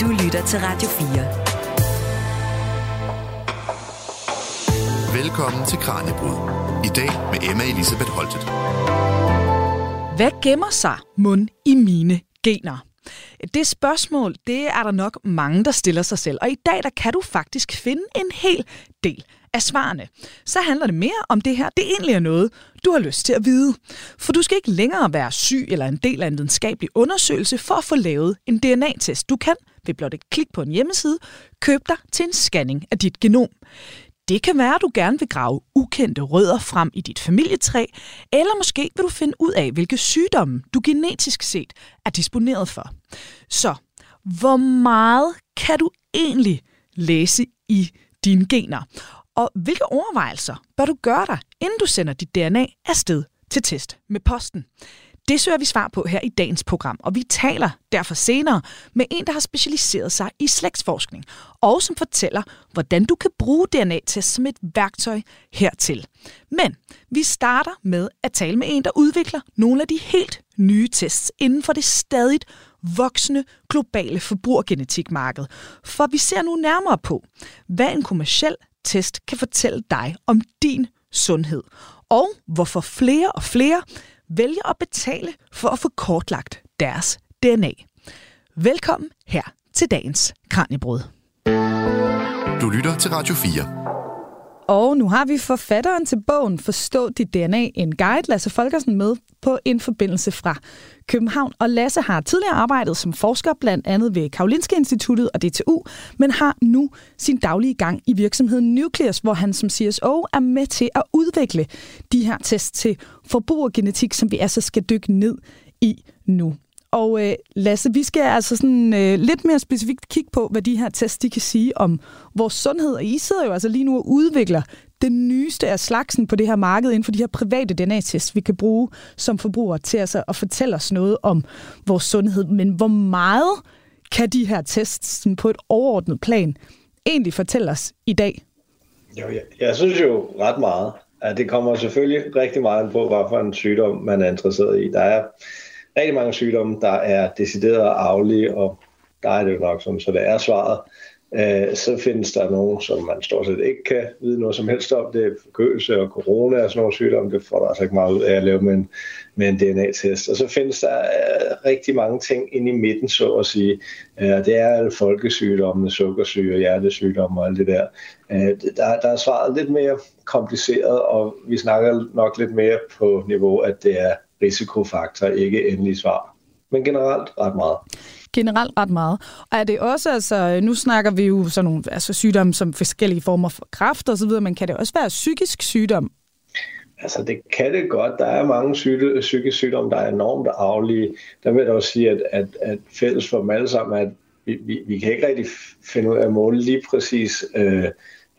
Du lytter til Radio 4. Velkommen til Kranjebrud. I dag med Emma Elisabeth Holtet. Hvad gemmer sig mund i mine gener? Det spørgsmål, det er der nok mange, der stiller sig selv. Og i dag, der kan du faktisk finde en hel del af svarene. Så handler det mere om det her. Det egentlig er noget, du har lyst til at vide. For du skal ikke længere være syg eller en del af en videnskabelig undersøgelse for at få lavet en DNA-test. Du kan ved blot et klik på en hjemmeside købe dig til en scanning af dit genom. Det kan være, at du gerne vil grave ukendte rødder frem i dit familietræ, eller måske vil du finde ud af, hvilke sygdomme du genetisk set er disponeret for. Så, hvor meget kan du egentlig læse i dine gener? Og hvilke overvejelser bør du gøre dig, inden du sender dit DNA afsted til test med posten? Det søger vi svar på her i dagens program, og vi taler derfor senere med en, der har specialiseret sig i slægtsforskning, og som fortæller, hvordan du kan bruge DNA-test som et værktøj hertil. Men vi starter med at tale med en, der udvikler nogle af de helt nye tests inden for det stadigt voksende globale forbrugergenetikmarked. For vi ser nu nærmere på, hvad en kommersiel test kan fortælle dig om din sundhed, og hvorfor flere og flere vælger at betale for at få kortlagt deres DNA. Velkommen her til dagens Kranjebrud. Du lytter til Radio 4. Og nu har vi forfatteren til bogen Forstå dit DNA, en guide, Lasse Folkersen, med på en forbindelse fra København. Og Lasse har tidligere arbejdet som forsker blandt andet ved Karolinske Instituttet og DTU, men har nu sin daglige gang i virksomheden Nucleus, hvor han som CSO er med til at udvikle de her tests til forbrugergenetik, som vi altså skal dykke ned i nu. Og øh, Lasse, vi skal altså sådan øh, lidt mere specifikt kigge på, hvad de her tests de kan sige om vores sundhed. Og I sidder jo altså lige nu og udvikler den nyeste af slagsen på det her marked inden for de her private DNA-tests, vi kan bruge som forbrugere til altså at fortælle os noget om vores sundhed. Men hvor meget kan de her tests sådan på et overordnet plan egentlig fortælle os i dag? Jo, jeg, jeg synes jo ret meget. At det kommer selvfølgelig rigtig meget på, hvad for en sygdom man er interesseret i. Der er rigtig mange sygdomme, der er decideret arvelige, og der er det jo nok som, så det er svaret. Øh, så findes der nogen, som man stort set ikke kan vide noget som helst om. Det er forkølelse og corona og sådan nogle sygdomme. Det får der altså ikke meget ud af at lave med en, med en DNA-test. Og så findes der øh, rigtig mange ting inde i midten, så at sige. Øh, det er folkesygdomme, sukkersyge og hjertesygdomme og alt det der. Øh, der, der er svaret lidt mere kompliceret, og vi snakker nok lidt mere på niveau, at det er risikofaktor, ikke endelig svar. Men generelt ret meget. Generelt ret meget. Og er det også, altså, nu snakker vi jo sådan nogle altså, sygdomme som forskellige former for kræft og så videre, men kan det også være psykisk sygdom? Altså det kan det godt. Der er mange syge, psykiske sygdomme, der er enormt arvelige. Der vil jeg også sige, at, at, at fælles for dem alle sammen at vi, vi, vi kan ikke rigtig finde ud af at måle lige præcis øh,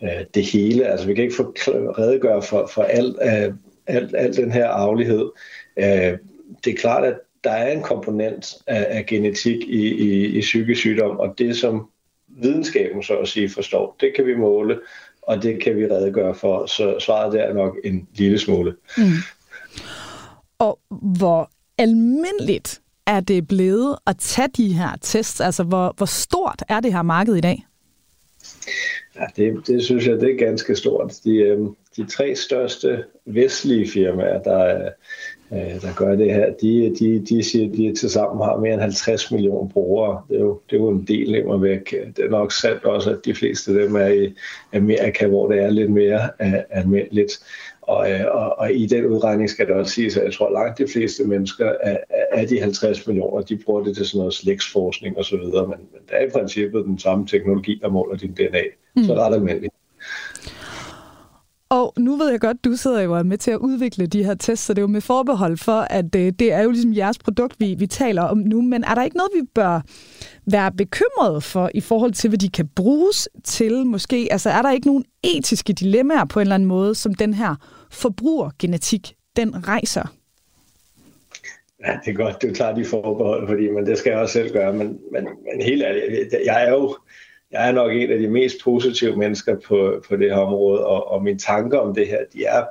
øh, det hele. Altså vi kan ikke få redegøre for, for alt, øh, alt, alt den her arvelighed. Øh, det er klart, at der er en komponent af, af genetik i, i, i psykisk sygdom, og det som videnskaben så at sige forstår, det kan vi måle, og det kan vi redegøre for. Så svaret der er nok en lille smule. Mm. Og hvor almindeligt er det blevet at tage de her tests? Altså, hvor, hvor stort er det her marked i dag? Ja, det, det synes jeg, det er ganske stort. De, øh, de tre største vestlige firmaer, der, øh, der gør det her, de, de, de siger, at de til sammen har mere end 50 millioner brugere. Det er jo, det er jo en del nemmer væk. Det er nok sandt også, at de fleste af dem er i Amerika, hvor det er lidt mere uh, almindeligt. Og, øh, og, og i den udregning skal det også siges, at jeg tror, at langt de fleste mennesker af, af de 50 millioner, de bruger det til sådan noget slægtsforskning osv., men, men det er i princippet den samme teknologi, der måler din DNA. Mm. Så ret almindeligt. Og nu ved jeg godt, du sidder jo med til at udvikle de her tests, så det er jo med forbehold for, at øh, det er jo ligesom jeres produkt, vi, vi taler om nu. Men er der ikke noget, vi bør være bekymrede for i forhold til, hvad de kan bruges til måske? Altså er der ikke nogen etiske dilemmaer på en eller anden måde, som den her forbrugergenetik, den rejser? Ja, det er godt, du tager de forbehold, fordi men det skal jeg også selv gøre. Men, men, men helt ærligt, jeg er jo jeg er nok en af de mest positive mennesker på, på det her område, og, og mine tanker om det her, de er,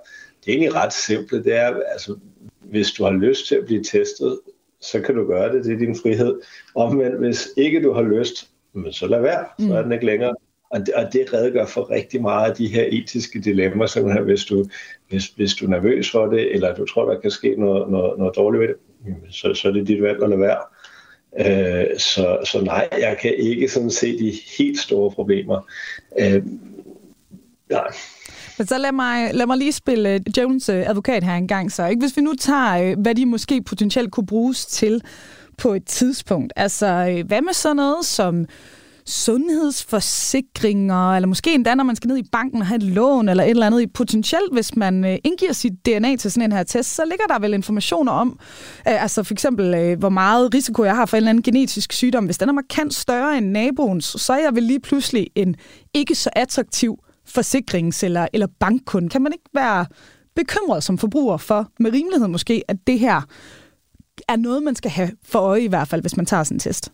det er egentlig ret simple. Det er, altså, hvis du har lyst til at blive testet, så kan du gøre det, det er din frihed. Omvendt, hvis ikke du har lyst, men så lad være, så er den ikke længere. Og det, og det redegør for rigtig meget af de her etiske dilemmaer, simpelthen hvis du, hvis, hvis du er nervøs for det, eller du tror, der kan ske noget, noget, noget dårligt ved det, så, så er det dit valg at lade være. Øh, så, så nej, jeg kan ikke sådan se de helt store problemer. Øh, nej. Men så lad mig, lad mig lige spille øh, Jones øh, advokat her en gang så. Ikke? Hvis vi nu tager, øh, hvad de måske potentielt kunne bruges til på et tidspunkt. Altså, hvad med sådan noget som sundhedsforsikringer, eller måske endda, når man skal ned i banken og have et lån, eller et eller andet. Potentielt, hvis man øh, indgiver sit DNA til sådan en her test, så ligger der vel informationer om, øh, altså for eksempel, øh, hvor meget risiko jeg har for en eller anden genetisk sygdom. Hvis den er markant større end naboens, så er jeg vel lige pludselig en ikke så attraktiv forsikrings- eller, eller bankkunde. Kan man ikke være bekymret som forbruger for, med rimelighed måske, at det her er noget, man skal have for øje i hvert fald, hvis man tager sådan en test?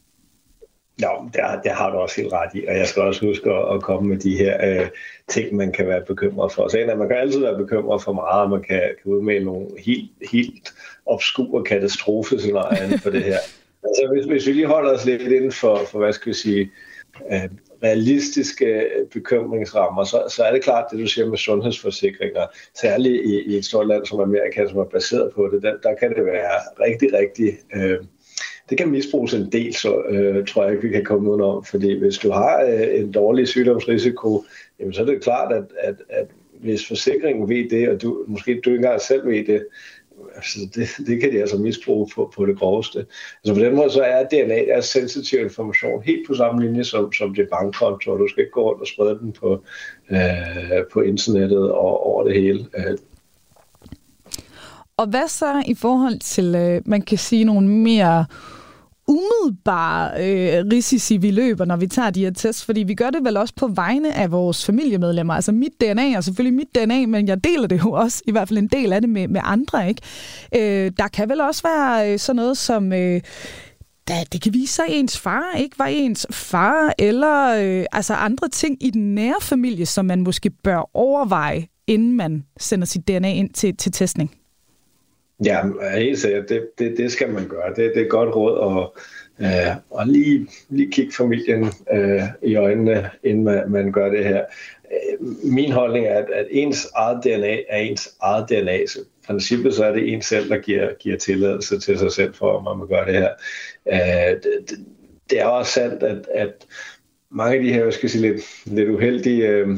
Ja, det, det har du også helt ret i, og jeg skal også huske at, at komme med de her øh, ting, man kan være bekymret for. Så man kan altid være bekymret for meget, og man kan, kan udmelde nogle helt, helt obskure katastrofescenarier for det her. Altså, hvis, hvis vi lige holder os lidt inden for, for hvad skal vi sige, øh, realistiske bekymringsrammer, så, så er det klart, det du siger med sundhedsforsikringer, særligt i, i et stort land som Amerika, som er baseret på det, der, der kan det være rigtig, rigtig... Øh, det kan misbruges en del, så øh, tror jeg ikke, vi kan komme udenom. Fordi hvis du har øh, en dårlig sygdomsrisiko, jamen, så er det klart, at, at, at hvis forsikringen ved det, og du, måske du ikke engang selv ved det, altså det, det kan de altså misbruge på, på det groveste. Altså på den måde så er DNA er sensitiv information helt på samme linje som, som det bankkonto, og du skal ikke gå rundt og sprede den på, øh, på internettet og over det hele. Øh. Og hvad så i forhold til, øh, man kan sige nogle mere umiddelbare øh, risici, vi løber, når vi tager de her tests, fordi vi gør det vel også på vegne af vores familiemedlemmer. Altså mit DNA er selvfølgelig mit DNA, men jeg deler det jo også, i hvert fald en del af det med, med andre. ikke. Øh, der kan vel også være øh, sådan noget som... Øh, da det kan vise sig, at ens far ikke var ens far, eller øh, altså andre ting i den nære familie, som man måske bør overveje, inden man sender sit DNA ind til, til testning. Ja, helt sikkert. Det, det, det skal man gøre. Det, det er et godt råd at, øh, at lige, lige kigge familien øh, i øjnene, inden man, man gør det her. Øh, min holdning er, at, at ens eget DNA er ens eget DNA. Så i princippet så er det en selv, der giver, giver tilladelse til sig selv for, at man gør det her. Øh, det, det er også sandt, at, at mange af de her, jeg skal sige, lidt, lidt uheldige øh,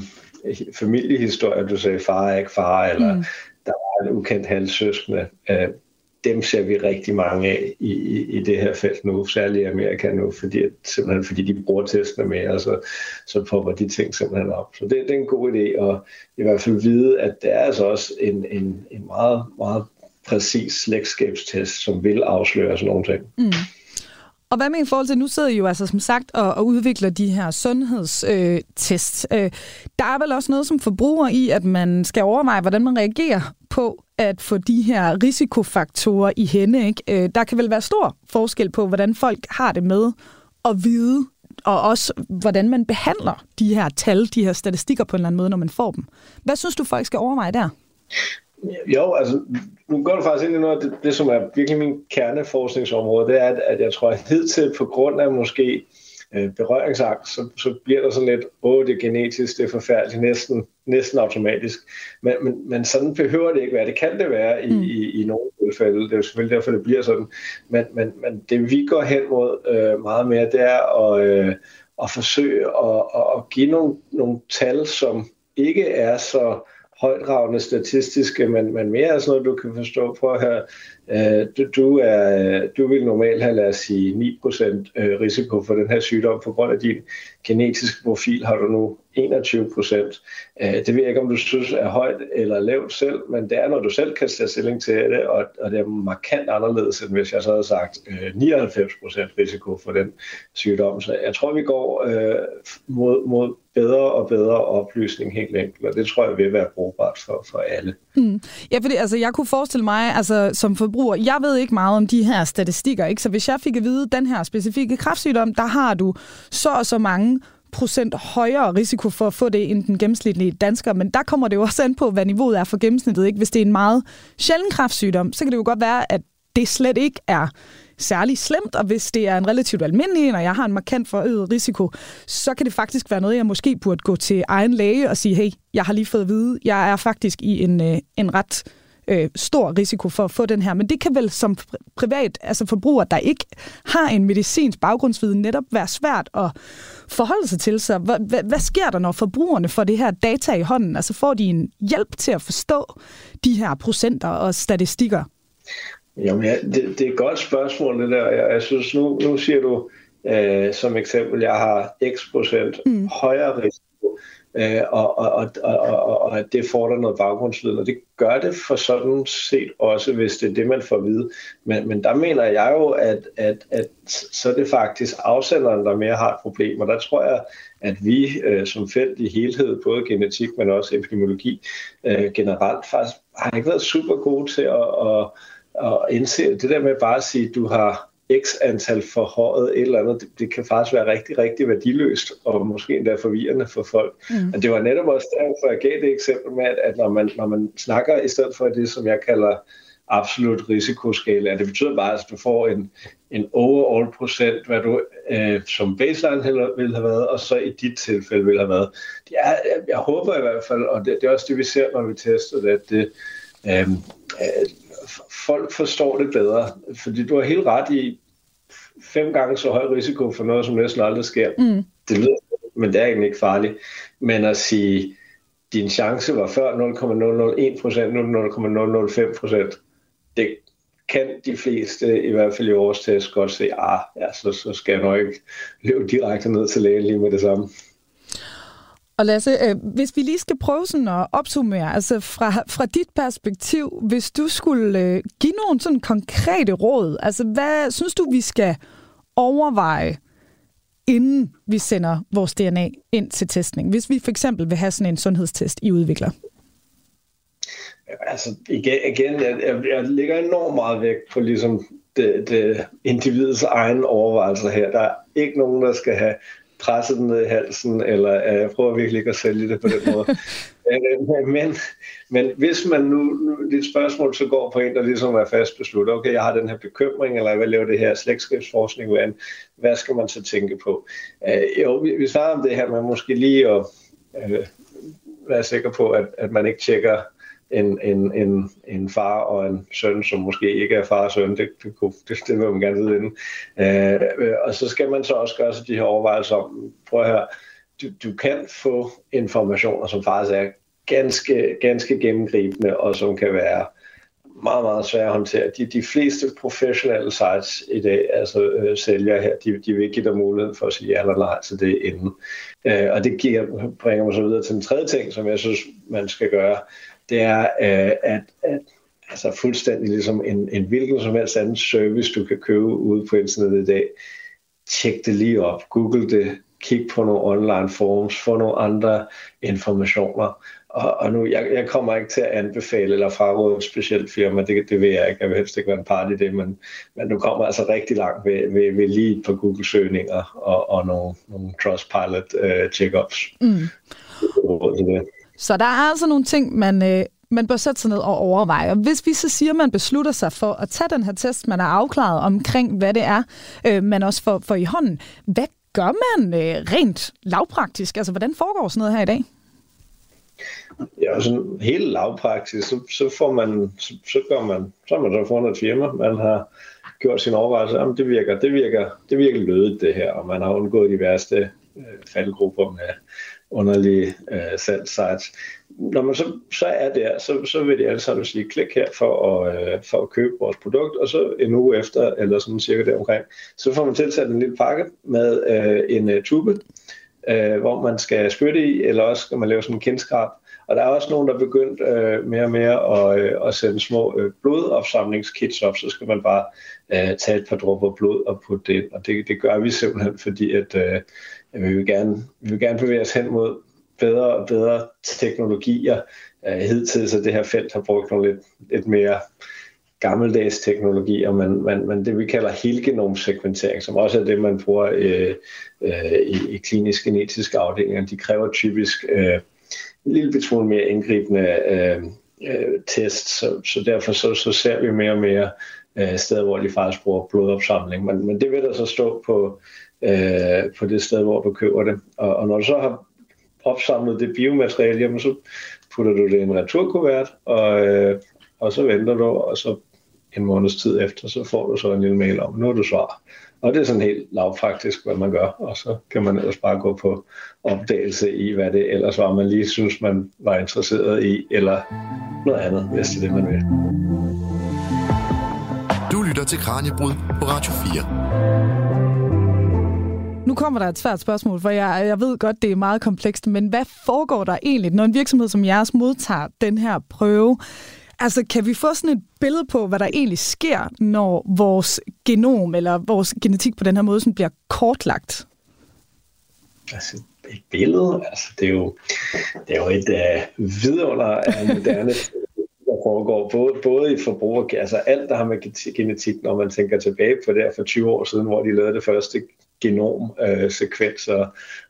familiehistorier, du sagde, far er ikke far, eller mm der var en ukendt halvsøskende. Øh, dem ser vi rigtig mange af i, i, i det her felt nu, særligt i Amerika nu, fordi, simpelthen fordi de bruger testene mere, så, så popper de ting simpelthen op. Så det, det er en god idé at i hvert fald vide, at det er altså også en, en, en meget, meget præcis slægtskabstest, som vil afsløre sådan nogle ting. Mm. Og hvad med i forhold til, nu sidder I jo altså som sagt og, og udvikler de her sundhedstests. Øh, øh, der er vel også noget som forbruger i, at man skal overveje, hvordan man reagerer på at få de her risikofaktorer i hende. Ikke? Øh, der kan vel være stor forskel på, hvordan folk har det med at vide, og også hvordan man behandler de her tal, de her statistikker på en eller anden måde, når man får dem. Hvad synes du, folk skal overveje der? Jo, altså, nu går du faktisk ind i noget af det, det, som er virkelig min kerneforskningsområde, det er, at, at jeg tror, at hidtil på grund af måske øh, berøringsangst, så, så bliver der sådan lidt, åh, det er genetisk, det er forfærdeligt, næsten, næsten automatisk. Men, men, men sådan behøver det ikke være. Det kan det være i, mm. i, i nogle tilfælde. Det er jo selvfølgelig derfor, det bliver sådan. Men, men, men det vi går hen mod øh, meget mere, det er at, øh, at forsøge at, at give nogle, nogle tal, som ikke er så højdragende statistiske, men, men mere sådan noget, du kan forstå. på høre, Øh, du, du, er, du vil normalt have, lad os sige, 9% øh, risiko for den her sygdom. På grund af din genetiske profil har du nu 21 procent. Øh, det ved jeg ikke, om du synes er højt eller lavt selv, men det er, når du selv kan tage stilling til det, og, og det er markant anderledes, end hvis jeg så havde sagt øh, 99 procent risiko for den sygdom. Så jeg tror, vi går øh, mod, mod bedre og bedre oplysning helt enkelt, og det tror jeg vil være brugbart for, for alle. Mm. Ja, fordi altså, jeg kunne forestille mig, altså som forbruger, jeg ved ikke meget om de her statistikker, ikke? så hvis jeg fik at vide, den her specifikke kræftsygdom, der har du så og så mange procent højere risiko for at få det end den gennemsnitlige dansker, men der kommer det jo også an på, hvad niveauet er for gennemsnittet. Ikke? Hvis det er en meget sjælden kræftsygdom, så kan det jo godt være, at det slet ikke er særlig slemt, og hvis det er en relativt almindelig en, og jeg har en markant forøget risiko, så kan det faktisk være noget, jeg måske burde gå til egen læge og sige, hey, jeg har lige fået at vide, jeg er faktisk i en, øh, en ret øh, stor risiko for at få den her. Men det kan vel som privat, altså forbruger, der ikke har en medicinsk baggrundsviden, netop være svært at forholde sig til. Så hvad, hvad, hvad sker der, når forbrugerne får det her data i hånden? Altså får de en hjælp til at forstå de her procenter og statistikker? Jamen, ja, det, det er et godt spørgsmål, det der. Jeg, jeg synes, nu, nu siger du øh, som eksempel, jeg har x procent mm. højere risiko øh, og, og, og, og, og at det får der noget baggrundsviden, og det gør det for sådan set også, hvis det er det, man får at vide. Men, men der mener jeg jo, at, at, at så er det faktisk afsenderen, der mere har et problem, og der tror jeg, at vi øh, som felt i helhed, både genetik, men også epidemiologi øh, generelt, faktisk har ikke været super gode til at, at, at indse det der med bare at sige, at du har x antal forhøjet et eller andet, det, det kan faktisk være rigtig, rigtig værdiløst, og måske endda forvirrende for folk. Mm. Og det var netop også derfor, jeg gav det eksempel med, at, at når, man, når man snakker i stedet for det, som jeg kalder absolut risikoskala, det betyder bare, at du får en, en overall procent, hvad du øh, som baseline vil have været, og så i dit tilfælde vil have været. Det er, jeg håber i hvert fald, og det, det er også det, vi ser, når vi tester det, at det, øh, øh, folk forstår det bedre. Fordi du har helt ret i, fem gange så høj risiko for noget, som næsten aldrig sker. Mm. Det lyder, men det er egentlig ikke farligt. Men at sige, din chance var før 0,001 procent, nu 0,005 procent, det kan de fleste, i hvert fald i vores test, godt se, ah, ja, så, så skal jeg nok ikke løbe direkte ned til lægen lige med det samme. Og Lasse, øh, hvis vi lige skal prøve sådan at opsummere, altså fra, fra dit perspektiv, hvis du skulle øh, give nogle sådan konkrete råd, altså hvad synes du, vi skal overveje, inden vi sender vores DNA ind til testning, hvis vi for eksempel vil have sådan en sundhedstest, I udvikler? Altså igen, igen jeg, jeg, jeg lægger enormt meget vægt på ligesom det, det individets egen overvejelser her. Der er ikke nogen, der skal have presse den ned i halsen, eller øh, jeg prøver virkelig ikke at sælge det på den måde. Øh, men, men hvis man nu, nu, dit spørgsmål så går på en, der ligesom er fast besluttet, okay, jeg har den her bekymring, eller jeg vil lave det her slægtskabsforskning, hvad, hvad skal man så tænke på? Øh, jo, vi, vi svarer om det her med måske lige at øh, være sikker på, at, at man ikke tjekker en, en, en, en far og en søn, som måske ikke er far og søn. Det, det, det, det vil man gerne vide inden. Øh, og så skal man så også gøre sig de her overvejelser om, prøv at høre, du, du kan få informationer, som faktisk er ganske, ganske gennemgribende, og som kan være meget, meget svære at håndtere. De, de fleste professionelle sites i dag, altså øh, sælgere her, de, de vil ikke give dig muligheden for at sige ja eller nej til det inden. Øh, og det giver, bringer mig så videre til den tredje ting, som jeg synes, man skal gøre det er, øh, at, at altså fuldstændig ligesom en, en hvilken som helst anden service, du kan købe ude på internettet i dag, tjek det lige op, google det, kig på nogle online forums, få nogle andre informationer. Og, og nu, jeg, jeg kommer ikke til at anbefale eller fraråde et specielt firma, det, det vil jeg ikke, jeg vil helst ikke være en part i det, men, men du kommer altså rigtig langt ved, ved, ved lige på Google-søgninger og, og nogle, nogle Trustpilot uh, check-ups. Mm. Så så der er altså nogle ting, man, øh, man bør sætte sig ned og overveje. Og hvis vi så siger, at man beslutter sig for at tage den her test, man er afklaret omkring, hvad det er, øh, man også får, får i hånden, hvad gør man øh, rent lavpraktisk? Altså, hvordan foregår sådan noget her i dag? Ja, sådan helt lavpraktisk, så, så, får man, så, så, gør man, så man så fundet et firma, man har gjort sin overvejelse, om det virker, det virker, det virker lødigt det her, og man har undgået de værste øh, faldgrupper med underlige øh, salgsites. Når man så, så er der, så, så vil de alle sammen sige, klik her for at, øh, for at købe vores produkt, og så en uge efter, eller sådan cirka deromkring, så får man tilsat en lille pakke med øh, en øh, tube, øh, hvor man skal spytte i, eller også skal man lave sådan en kindskrab. Og der er også nogen, der er begyndt øh, mere og mere at, øh, at sende små øh, blodopsamlingskits op, så skal man bare øh, tage et par dråber blod og putte det ind. Og det, det gør vi simpelthen, fordi at øh, vi vil gerne, vi vil gerne bevæge os hen mod bedre og bedre teknologier. Øh, hidtil så det her felt har brugt nogle lidt, lidt mere gammeldags teknologier, men, men, men det vi kalder helgenomsekventering, som også er det, man bruger øh, øh, i, i klinisk genetiske afdelinger, de kræver typisk øh, en lille smule mere indgribende øh, øh, test, så, så derfor så, så ser vi mere og mere øh, steder, hvor de faktisk bruger blodopsamling. Men, men det vil der så stå på, øh, på det sted, hvor du køber det. Og, og når du så har opsamlet det biomateriale, jamen så putter du det i en returkuvert, og, øh, og så venter du, og så en måneds tid efter, så får du så en lille mail om, nu er du svar. Og det er sådan helt lavpraktisk, hvad man gør, og så kan man ellers bare gå på opdagelse i, hvad det ellers var, man lige synes, man var interesseret i, eller noget andet, hvis det er det, man vil. Du lytter til Kranjebrud på Radio 4. Nu kommer der et svært spørgsmål, for jeg, jeg ved godt, det er meget komplekst, men hvad foregår der egentlig, når en virksomhed som jeres modtager den her prøve? Altså, kan vi få sådan et billede på, hvad der egentlig sker, når vores genom eller vores genetik på den her måde sådan bliver kortlagt? Altså, et billede, altså, det er jo, det er jo et øh, vidunder af moderne der foregår, både, både i forbrug altså alt, der har med genetik, når man tænker tilbage på det for 20 år siden, hvor de lavede det første genomsekvens øh, og,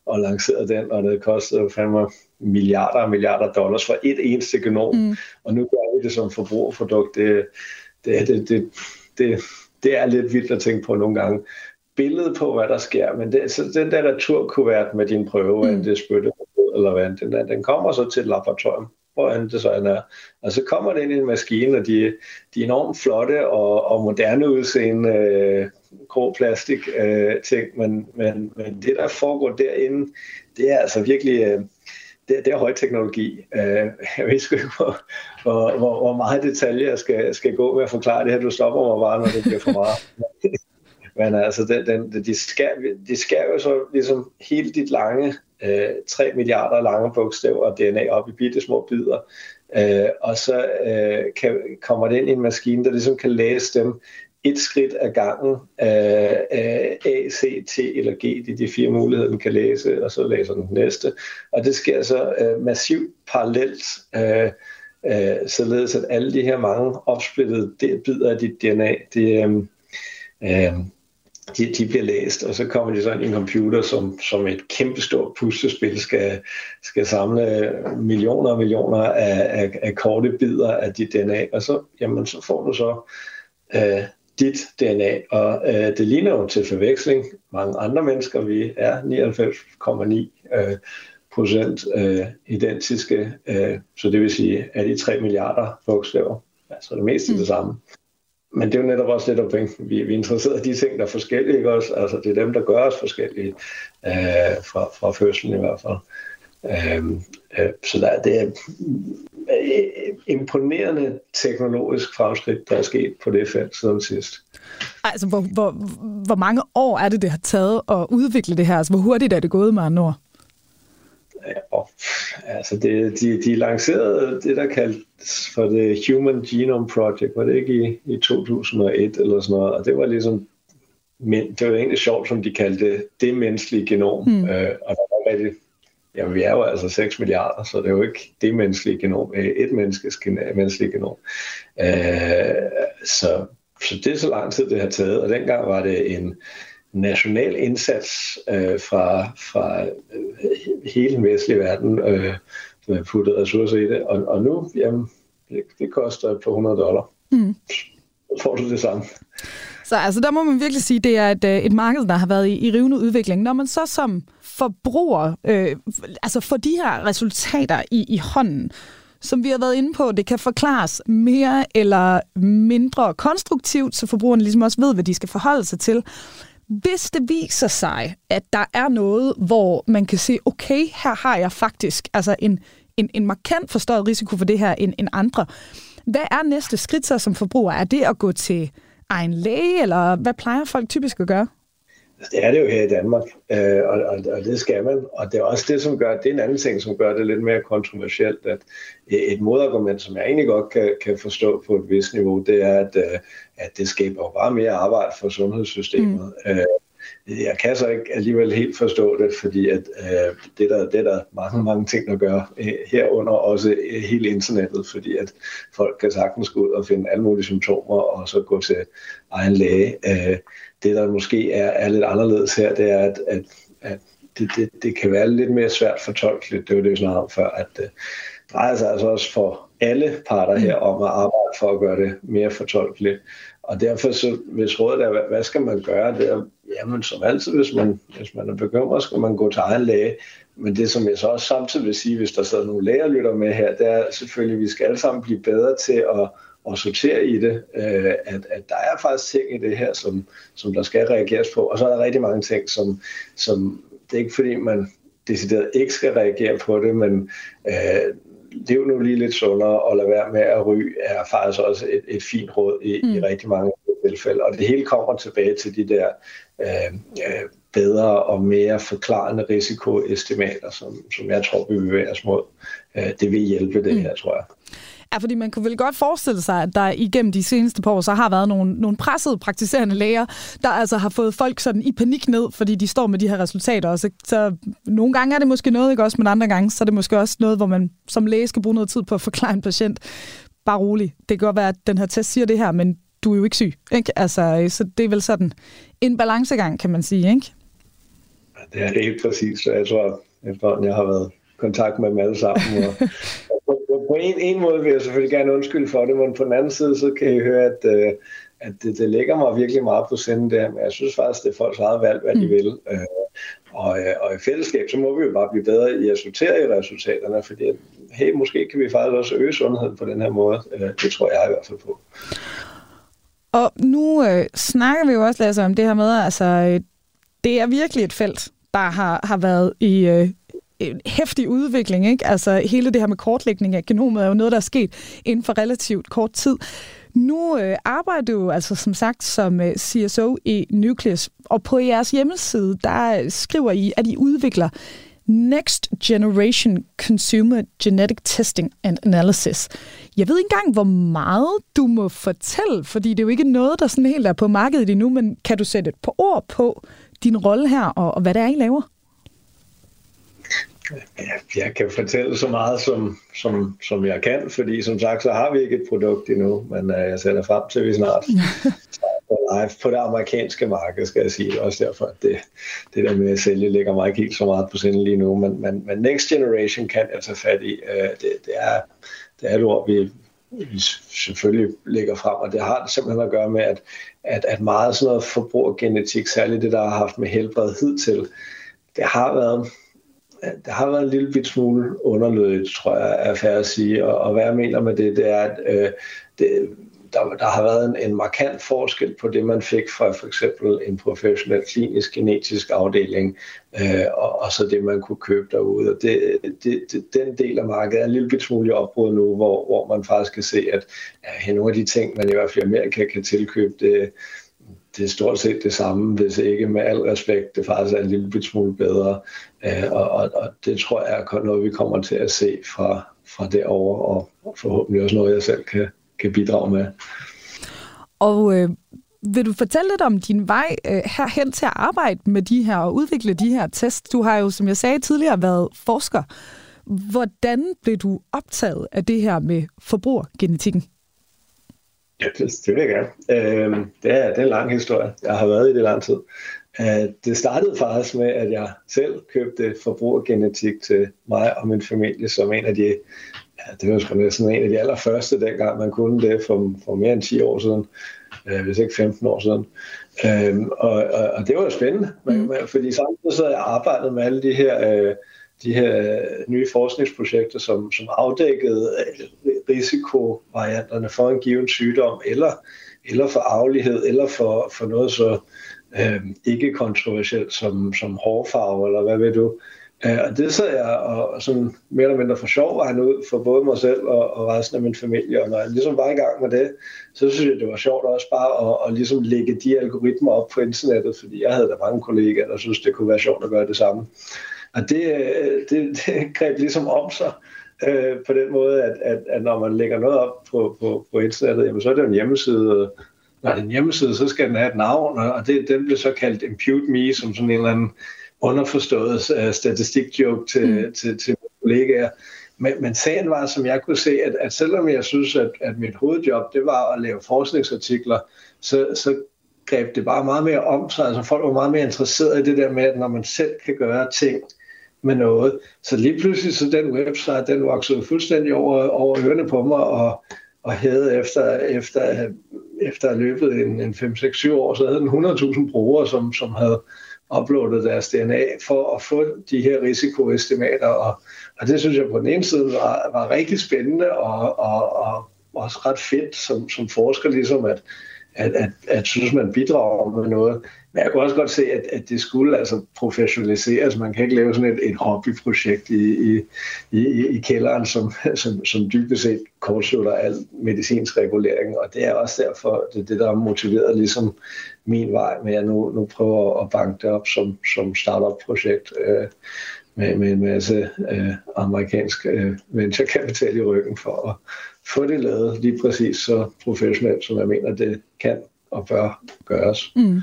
og lancerede den, og det kostede fandme milliarder og milliarder dollars for et eneste genom, mm. og nu gør vi det som forbrugerprodukt. Det, det, det, det, det, det er lidt vildt at tænke på nogle gange. Billedet på, hvad der sker, men det, så den der returkuvert med din prøve, mm. det spytte eller hvad, den, den kommer så til et laboratorium hvor end det så er. Og så kommer det ind i en maskine, og de, de er enormt flotte og, og moderne udseende øh, grå plastik øh, ting, men, men, men det, der foregår derinde, det er altså virkelig... Øh, det, det er højteknologi. Øh, jeg ved sgu ikke, hvor, hvor, hvor, hvor meget detaljer jeg skal, skal gå med at forklare det her. Du stopper mig bare, når det bliver for meget. Men altså, den, den, de, skal, de skal jo så ligesom hele dit lange, øh, 3 milliarder lange bogstav og DNA op i bitte små bidder, øh, og så øh, kan, kommer det ind i en maskine, der ligesom kan læse dem et skridt ad gangen, af A, C, T eller G, det er de fire muligheder, den kan læse, og så læser den næste. Og det sker så øh, massivt parallelt, øh, øh, således at alle de her mange opsplittede bidder af dit DNA, det, øh, øh, de, de bliver læst, og så kommer de så ind i en computer, som, som et kæmpestort puslespil skal, skal samle millioner og millioner af, af, af korte bidder af dit DNA, og så, jamen, så får du så øh, dit DNA, og øh, det ligner jo til forveksling mange andre mennesker. Vi er 99,9 øh, procent øh, identiske, øh, så det vil sige, at de 3 milliarder bogstaver, altså det meste mm. det samme. Men det er jo netop også lidt af pointen. Vi, vi er interesseret i de ting, der er forskellige, ikke også? Altså, det er dem, der gør os forskellige, øh, fra, fra fødslen i hvert fald. Øh, øh, så der, det er øh, imponerende teknologisk fremskridt, der er sket på det felt siden sidst. Altså, hvor, hvor, hvor mange år er det, det har taget at udvikle det her? Altså, hvor hurtigt er det gået med andre ord? og, altså det, de, de lancerede det, der kaldes for det Human Genome Project, var det ikke i, i 2001 eller sådan noget, og det var ligesom, men det var egentlig sjovt, som de kaldte det, det menneskelige genom, mm. øh, og der var rigtig, ja, vi er jo altså 6 milliarder, så det er jo ikke det menneskelige genom, øh, et menneskes menneskelige genom. Øh, så, så det er så lang tid, det har taget, og dengang var det en, national indsats øh, fra, fra øh, hele den vestlige verden, øh, som har puttet ressourcer i det. Og, og nu, jamen, det, det koster et par hundrede dollar. Mm. Så får du det samme. Så altså, der må man virkelig sige, det er et, øh, et marked, der har været i, i rivende udvikling. Når man så som forbruger øh, altså får de her resultater i, i hånden, som vi har været inde på, det kan forklares mere eller mindre konstruktivt, så forbrugerne ligesom også ved, hvad de skal forholde sig til. Hvis det viser sig, at der er noget, hvor man kan se, okay, her har jeg faktisk altså en, en, en markant forstået risiko for det her end, end andre. Hvad er næste skridt så som forbruger? Er det at gå til egen læge, eller hvad plejer folk typisk at gøre? Det er det jo her i Danmark, øh, og, og, og det skal man. Og det er også det, som gør, det er en anden ting, som gør det lidt mere kontroversielt, at et modargument, som jeg egentlig godt kan, kan forstå på et vist niveau, det er, at, øh, at det skaber bare mere arbejde for sundhedssystemet. Mm. Øh, jeg kan så ikke alligevel helt forstå det, fordi at, øh, det, der, det er der mange, mange ting at gøre herunder også hele internettet, fordi at folk kan sagtens gå ud og finde alle mulige symptomer og så gå til egen læge. Øh, det, der måske er, er lidt anderledes her, det er, at, at, at det, det, det kan være lidt mere svært fortolkeligt. Det var det, vi snakkede om før, at det drejer sig altså også for alle parter her om at arbejde for at gøre det mere fortolkeligt og derfor, så, hvis rådet er, hvad, hvad skal man gøre der? Jamen, som altid, hvis man, hvis man er bekymret, skal man gå til egen læge. Men det, som jeg så også samtidig vil sige, hvis der sidder nogle læger lytter med her, det er selvfølgelig, at vi skal alle sammen blive bedre til at, at sortere i det, øh, at, at der er faktisk ting i det her, som, som der skal reageres på. Og så er der rigtig mange ting, som, som det er ikke fordi, man decideret ikke skal reagere på det, men øh, lev nu lige lidt sundere og lad være med at ryge, er faktisk også et, et fint råd i, mm. i rigtig mange tilfælde. Og det hele kommer tilbage til de der øh, øh, bedre og mere forklarende risikoestimater, som, som jeg tror, vi bevæger os mod. Øh, det vil hjælpe det mm. her, tror jeg. Ja, fordi man kunne vel godt forestille sig, at der igennem de seneste par år, så har været nogle, nogle pressede praktiserende læger, der altså har fået folk sådan i panik ned, fordi de står med de her resultater. Og så, så nogle gange er det måske noget, ikke også, men andre gange, så er det måske også noget, hvor man som læge skal bruge noget tid på at forklare en patient. Bare rolig. Det kan godt være, at den her test siger det her, men du er jo ikke syg. Ikke? Altså, så det er vel sådan en balancegang, kan man sige, ikke? Det er helt præcis, jeg tror, efterhånden jeg har været i kontakt med dem alle sammen. Og, på, en, en måde vil jeg selvfølgelig gerne undskylde for det, men på den anden side, så kan I høre, at, øh, at det, det ligger mig virkelig meget på senden der, men jeg synes faktisk, det er folks eget valg, hvad de mm. vil. Øh, og, øh, og i fællesskab, så må vi jo bare blive bedre i at sortere i resultaterne, fordi hey, måske kan vi faktisk også øge sundheden på den her måde. Det tror jeg i hvert fald på. Og nu øh, snakker vi jo også, Lasse, om det her med, altså, det er virkelig et felt, der har, har været i, øh, Øh, hæftig udvikling. Ikke? Altså hele det her med kortlægning af genomet er jo noget, der er sket inden for relativt kort tid. Nu øh, arbejder du altså som sagt som øh, CSO i Nucleus, og på jeres hjemmeside, der øh, skriver I, at I udvikler Next Generation Consumer Genetic Testing and Analysis. Jeg ved ikke engang, hvor meget du må fortælle, fordi det er jo ikke noget, der sådan helt er på markedet endnu, men kan du sætte et par ord på din rolle her, og, og hvad det er, I laver? Jeg kan fortælle så meget, som, som, som jeg kan, fordi som sagt, så har vi ikke et produkt endnu, men uh, jeg sætter frem til, at vi snart live på det amerikanske marked, skal jeg sige. Også derfor, at det, det der med at sælge ligger mig ikke helt så meget på sinde lige nu, men, men, men Next Generation kan jeg tage fat i. Uh, det, det, er, det er et ord, vi, vi selvfølgelig lægger frem, og det har simpelthen at gøre med, at, at, at meget sådan noget forbrugergenetik, særligt det, der har haft med helbred hidtil, det har været det har været en lille bit smule underlødigt, tror jeg, er fair at sige. Og, og hvad jeg mener med det, det er, at øh, det, der, der har været en, en markant forskel på det, man fik fra for eksempel en professionel klinisk genetisk afdeling, øh, og, og så det, man kunne købe derude. Og det, det, det, den del af markedet er en lille bit smule i opbrud nu, hvor, hvor man faktisk kan se, at ja, nogle af de ting, man i hvert fald i Amerika kan tilkøbe, det, det er stort set det samme, hvis ikke med al respekt, det faktisk er en lille smule bedre. Øh, og, og, og det tror jeg er noget, vi kommer til at se fra, fra derovre, og forhåbentlig også noget, jeg selv kan, kan bidrage med. Og øh, vil du fortælle lidt om din vej øh, herhen til at arbejde med de her og udvikle de her tests? Du har jo, som jeg sagde tidligere, været forsker. Hvordan blev du optaget af det her med forbrugergenetikken? Ja, det, vil jeg gerne. Øh, det, er, det er en lang historie. Jeg har været i det lang tid. Øh, det startede faktisk med, at jeg selv købte forbrugergenetik til mig og min familie som en af de, ja, det var sgu næsten en af de allerførste, dengang man kunne det for, for mere end 10 år siden, øh, hvis ikke 15 år siden. Øh, og, og, og det var spændende, mm. fordi samtidig så har jeg arbejdet med alle de her... Øh, de her nye forskningsprojekter, som, som afdækkede risikovarianterne for en given sygdom, eller, eller for aflighed, eller for, for noget så øh, ikke kontroversielt som, som hårfarve, eller hvad ved du. Øh, og det sad jeg og sådan mere eller mindre for sjov vejen ud for både mig selv og, og resten af min familie. Og når jeg ligesom var i gang med det, så synes jeg, det var sjovt også bare at, at ligesom lægge de algoritmer op på internettet, fordi jeg havde da mange kollegaer, der synes, det kunne være sjovt at gøre det samme. Og det, øh, det, det greb ligesom om sig øh, på den måde, at, at, at når man lægger noget op på, på, på internettet, jamen, så er det en hjemmeside, når det er en hjemmeside, så skal den have et navn, og det, den bliver så kaldt Impute Me, som sådan en eller anden underforstået uh, statistikjoke til, mm. til, til kollegaer. Men, men sagen var, som jeg kunne se, at, at selvom jeg synes, at, at mit hovedjob, det var at lave forskningsartikler, så, så greb det bare meget mere om sig. Altså folk var meget mere interesserede i det der med, at når man selv kan gøre ting, med noget. Så lige pludselig så den website, den voksede fuldstændig over, over ørerne på mig, og, og havde efter, efter efter løbet en, en 5-6-7 år, så havde den 100.000 brugere, som, som havde uploadet deres DNA for at få de her risikoestimater. Og, og det synes jeg på den ene side var, var rigtig spændende og, og, og også ret fedt som, som forsker, ligesom at, at, at, at synes, man bidrager med noget. Men jeg kunne også godt se, at, at det skulle altså professionaliseres. Man kan ikke lave sådan et, et hobbyprojekt i, i, i, i kælderen, som, som, som dybest set kortslutter al medicinsk regulering. Og det er også derfor, det, det der har motiveret ligesom min vej med, at jeg nu, nu prøver at banke det op som, som startup-projekt. Øh, med, med en masse øh, amerikansk øh, venturekapital i ryggen for at få det lavet lige præcis så professionelt, som jeg mener, det kan og bør gøres. Mm.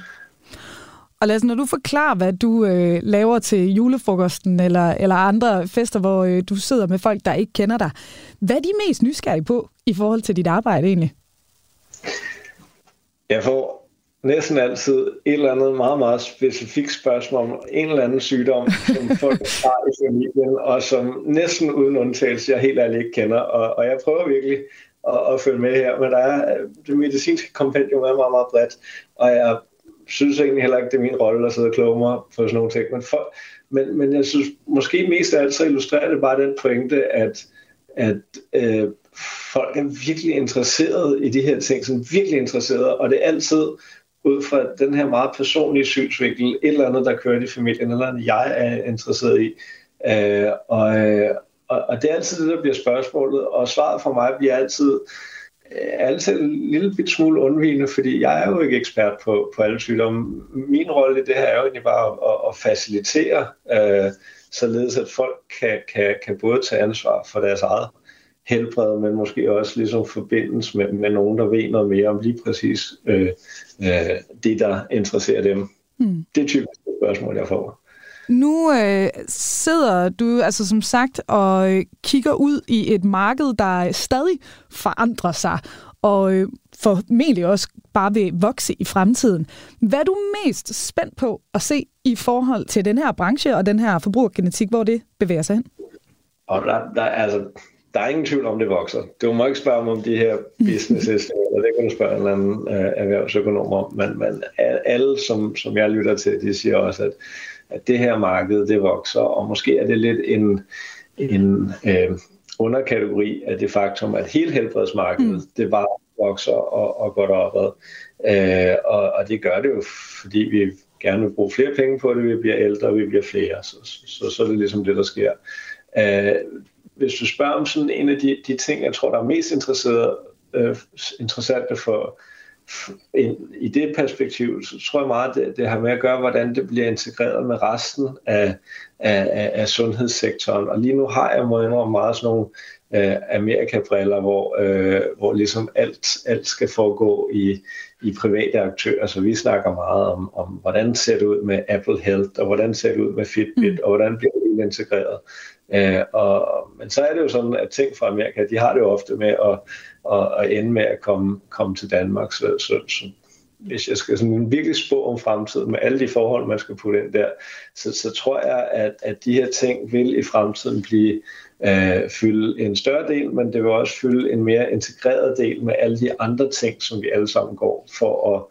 Og Lasse, når du forklarer, hvad du øh, laver til julefrokosten eller, eller andre fester, hvor øh, du sidder med folk, der ikke kender dig, hvad er de mest nysgerrige på i forhold til dit arbejde egentlig? Jeg får næsten altid et eller andet meget, meget specifikt spørgsmål om en eller anden sygdom, som folk har i familien, og som næsten uden undtagelse jeg helt ærligt ikke kender. Og, og jeg prøver virkelig at, at følge med her, men der er, det medicinske kompendium er meget, meget bredt, og jeg synes egentlig heller ikke, det er min rolle at sidde og kloge mig på sådan nogle ting. Men, for, men, men jeg synes måske mest af alt, så illustrerer det bare den pointe, at, at øh, folk er virkelig interesserede i de her ting, som virkelig interesserede, og det er altid ud fra den her meget personlige synsvinkel, et eller andet, der kører i familien, eller andet, jeg er interesseret i. Øh, og, øh, og, og det er altid det, der bliver spørgsmålet, og svaret for mig bliver altid, er altid en lille bit smule undvigende, fordi jeg er jo ikke ekspert på, på alle sygdomme. Min rolle i det her er jo egentlig bare at, at facilitere, øh, således at folk kan, kan, kan både tage ansvar for deres eget helbred, men måske også ligesom forbindes med, med nogen, der ved noget mere om lige præcis øh, øh, det, der interesserer dem. Mm. Det er typisk et spørgsmål, jeg får. Nu øh, sidder du altså som sagt og øh, kigger ud i et marked, der stadig forandrer sig, og øh, formentlig også bare vil vokse i fremtiden. Hvad er du mest spændt på at se i forhold til den her branche og den her forbrugergenetik, hvor det bevæger sig hen? Og der, der, altså, der er ingen tvivl om, det vokser. Du må ikke spørge mig om de her businesses, eller det kan du spørge en eller anden uh, erhvervsøkonom om, men, men alle, som, som jeg lytter til, de siger også, at, at det her marked, det vokser, og måske er det lidt en, en uh, underkategori af det faktum, at hele helbredsmarkedet, mm. det bare vokser og, og går opad. Uh, og, og det gør det jo, fordi vi gerne vil bruge flere penge på det, vi bliver ældre, og vi bliver flere, så, så, så, er det ligesom det, der sker. Uh, hvis du spørger om sådan en af de, de ting, jeg tror, der er mest interesseret, øh, interessante for, i det perspektiv, så tror jeg meget, det, det har med at gøre, hvordan det bliver integreret med resten af, af, af, sundhedssektoren. Og lige nu har jeg må indrømme meget sådan nogle øh, amerikabriller, hvor, øh, hvor ligesom alt, alt skal foregå i, i private aktører. Så vi snakker meget om, om, hvordan ser det ud med Apple Health, og hvordan ser det ud med Fitbit, mm. og hvordan bliver det integreret. Øh, og, men så er det jo sådan, at ting fra Amerika, de har det jo ofte med at, at, at ende med at komme, komme til Danmark. Så, så, så hvis jeg skal sådan virkelig spå om fremtiden med alle de forhold, man skal putte ind der, så, så tror jeg, at, at de her ting vil i fremtiden blive øh, fylde en større del, men det vil også fylde en mere integreret del med alle de andre ting, som vi alle sammen går for at,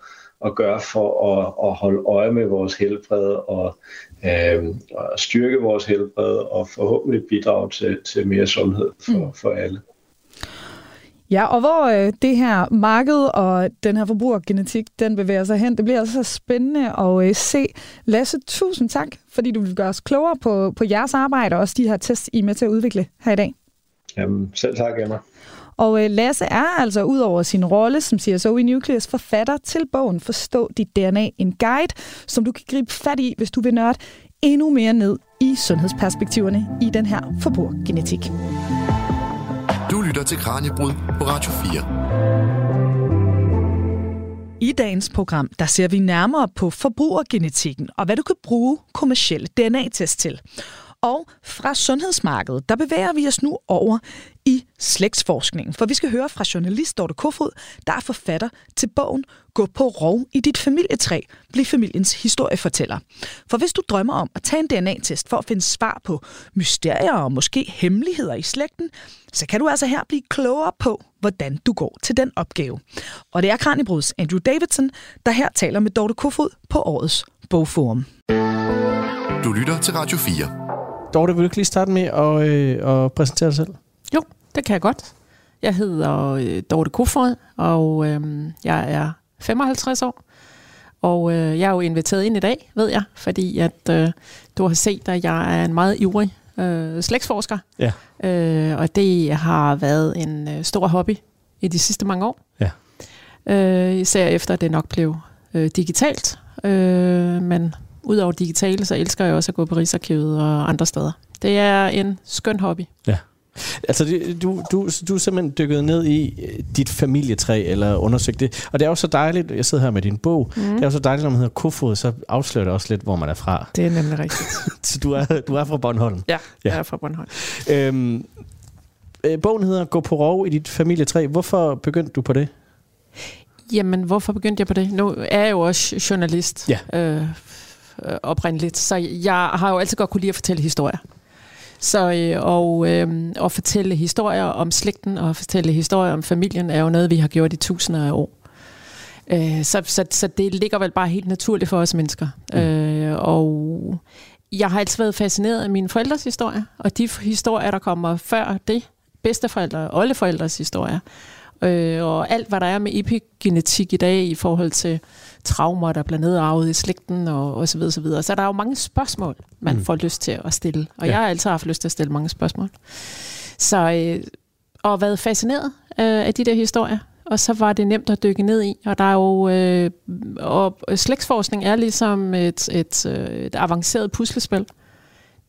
at gøre for at, at holde øje med vores helbred og, øh, og styrke vores helbred og forhåbentlig bidrage til, til mere sundhed for, mm. for alle. Ja, og hvor øh, det her marked og den her forbrugergenetik, den bevæger sig hen, det bliver altså spændende at øh, se. Lasse, tusind tak, fordi du vil gøre os klogere på, på jeres arbejde og også de her tests, I er med til at udvikle her i dag. Jamen, selv tak, Emma. Og øh, Lasse er altså ud over sin rolle som CSO i Nucleus forfatter til bogen Forstå dit DNA, en guide, som du kan gribe fat i, hvis du vil nørde endnu mere ned i sundhedsperspektiverne i den her forbrugergenetik. Du lytter til Kranjebrud på Radio 4. I dagens program, der ser vi nærmere på forbrugergenetikken og hvad du kan bruge kommersielle DNA-test til. Og fra sundhedsmarkedet, der bevæger vi os nu over i slægtsforskningen. For vi skal høre fra journalist Dorte Kofod, der er forfatter til bogen Gå på rov i dit familietræ, bliv familiens historiefortæller. For hvis du drømmer om at tage en DNA-test for at finde svar på mysterier og måske hemmeligheder i slægten, så kan du altså her blive klogere på, hvordan du går til den opgave. Og det er Kranibruds Andrew Davidson, der her taler med Dorte Kofod på årets bogforum. Du lytter til Radio 4. Dorte, vil du ikke lige starte med at, øh, at præsentere dig selv? Jo, det kan jeg godt. Jeg hedder øh, Dorte Kofod, og øh, jeg er 55 år. Og øh, jeg er jo inviteret ind i dag, ved jeg, fordi at øh, du har set, at jeg er en meget ivrig øh, slægtsforsker. Ja. Øh, og det har været en øh, stor hobby i de sidste mange år. Ja. Øh, især efter, at det nok blev øh, digitalt. Øh, men udover digitale, så elsker jeg også at gå på Rigsarkivet og andre steder. Det er en skøn hobby. Altså, det- du, du, du er simpelthen dykket ned i øh, dit familietræ, eller undersøgt det. Og det er jo så dejligt, jeg sidder her med din bog, mm. det er jo så dejligt, når man hedder Kofod, så afslører det også lidt, hvor man er fra. Det er nemlig rigtigt. Så du er, du er fra Bornholm. Ja, Ja. jeg er fra Bornholm. Øhm, øh, bogen hedder Gå på rov i dit familietræ. Hvorfor begyndte du på det? Jamen, hvorfor begyndte jeg på det? Nu er jeg jo også journalist Ja. øh, øh, oprindeligt, så jeg har jo altid godt kunne lide at fortælle historier. Så øh, og, øh, at fortælle historier om slægten og fortælle historier om familien er jo noget, vi har gjort i tusinder af år. Øh, så, så, så det ligger vel bare helt naturligt for os mennesker. Mm. Øh, og jeg har altid været fascineret af mine forældres historie, og de historier, der kommer før det, bedsteforældre og oldeforældres historier. Øh, og alt, hvad der er med epigenetik i dag i forhold til traumer, der bliver nedarvet i slægten og, og så videre, så videre. Så der er jo mange spørgsmål, man Mm. får lyst til at stille. Og Ja. jeg har altid haft lyst til at stille mange spørgsmål. Så, øh, og været fascineret øh, af de der historier. Og så var det nemt at dykke ned i. Og der er jo øh, og slægtsforskning er ligesom et, et, øh, et avanceret puslespil.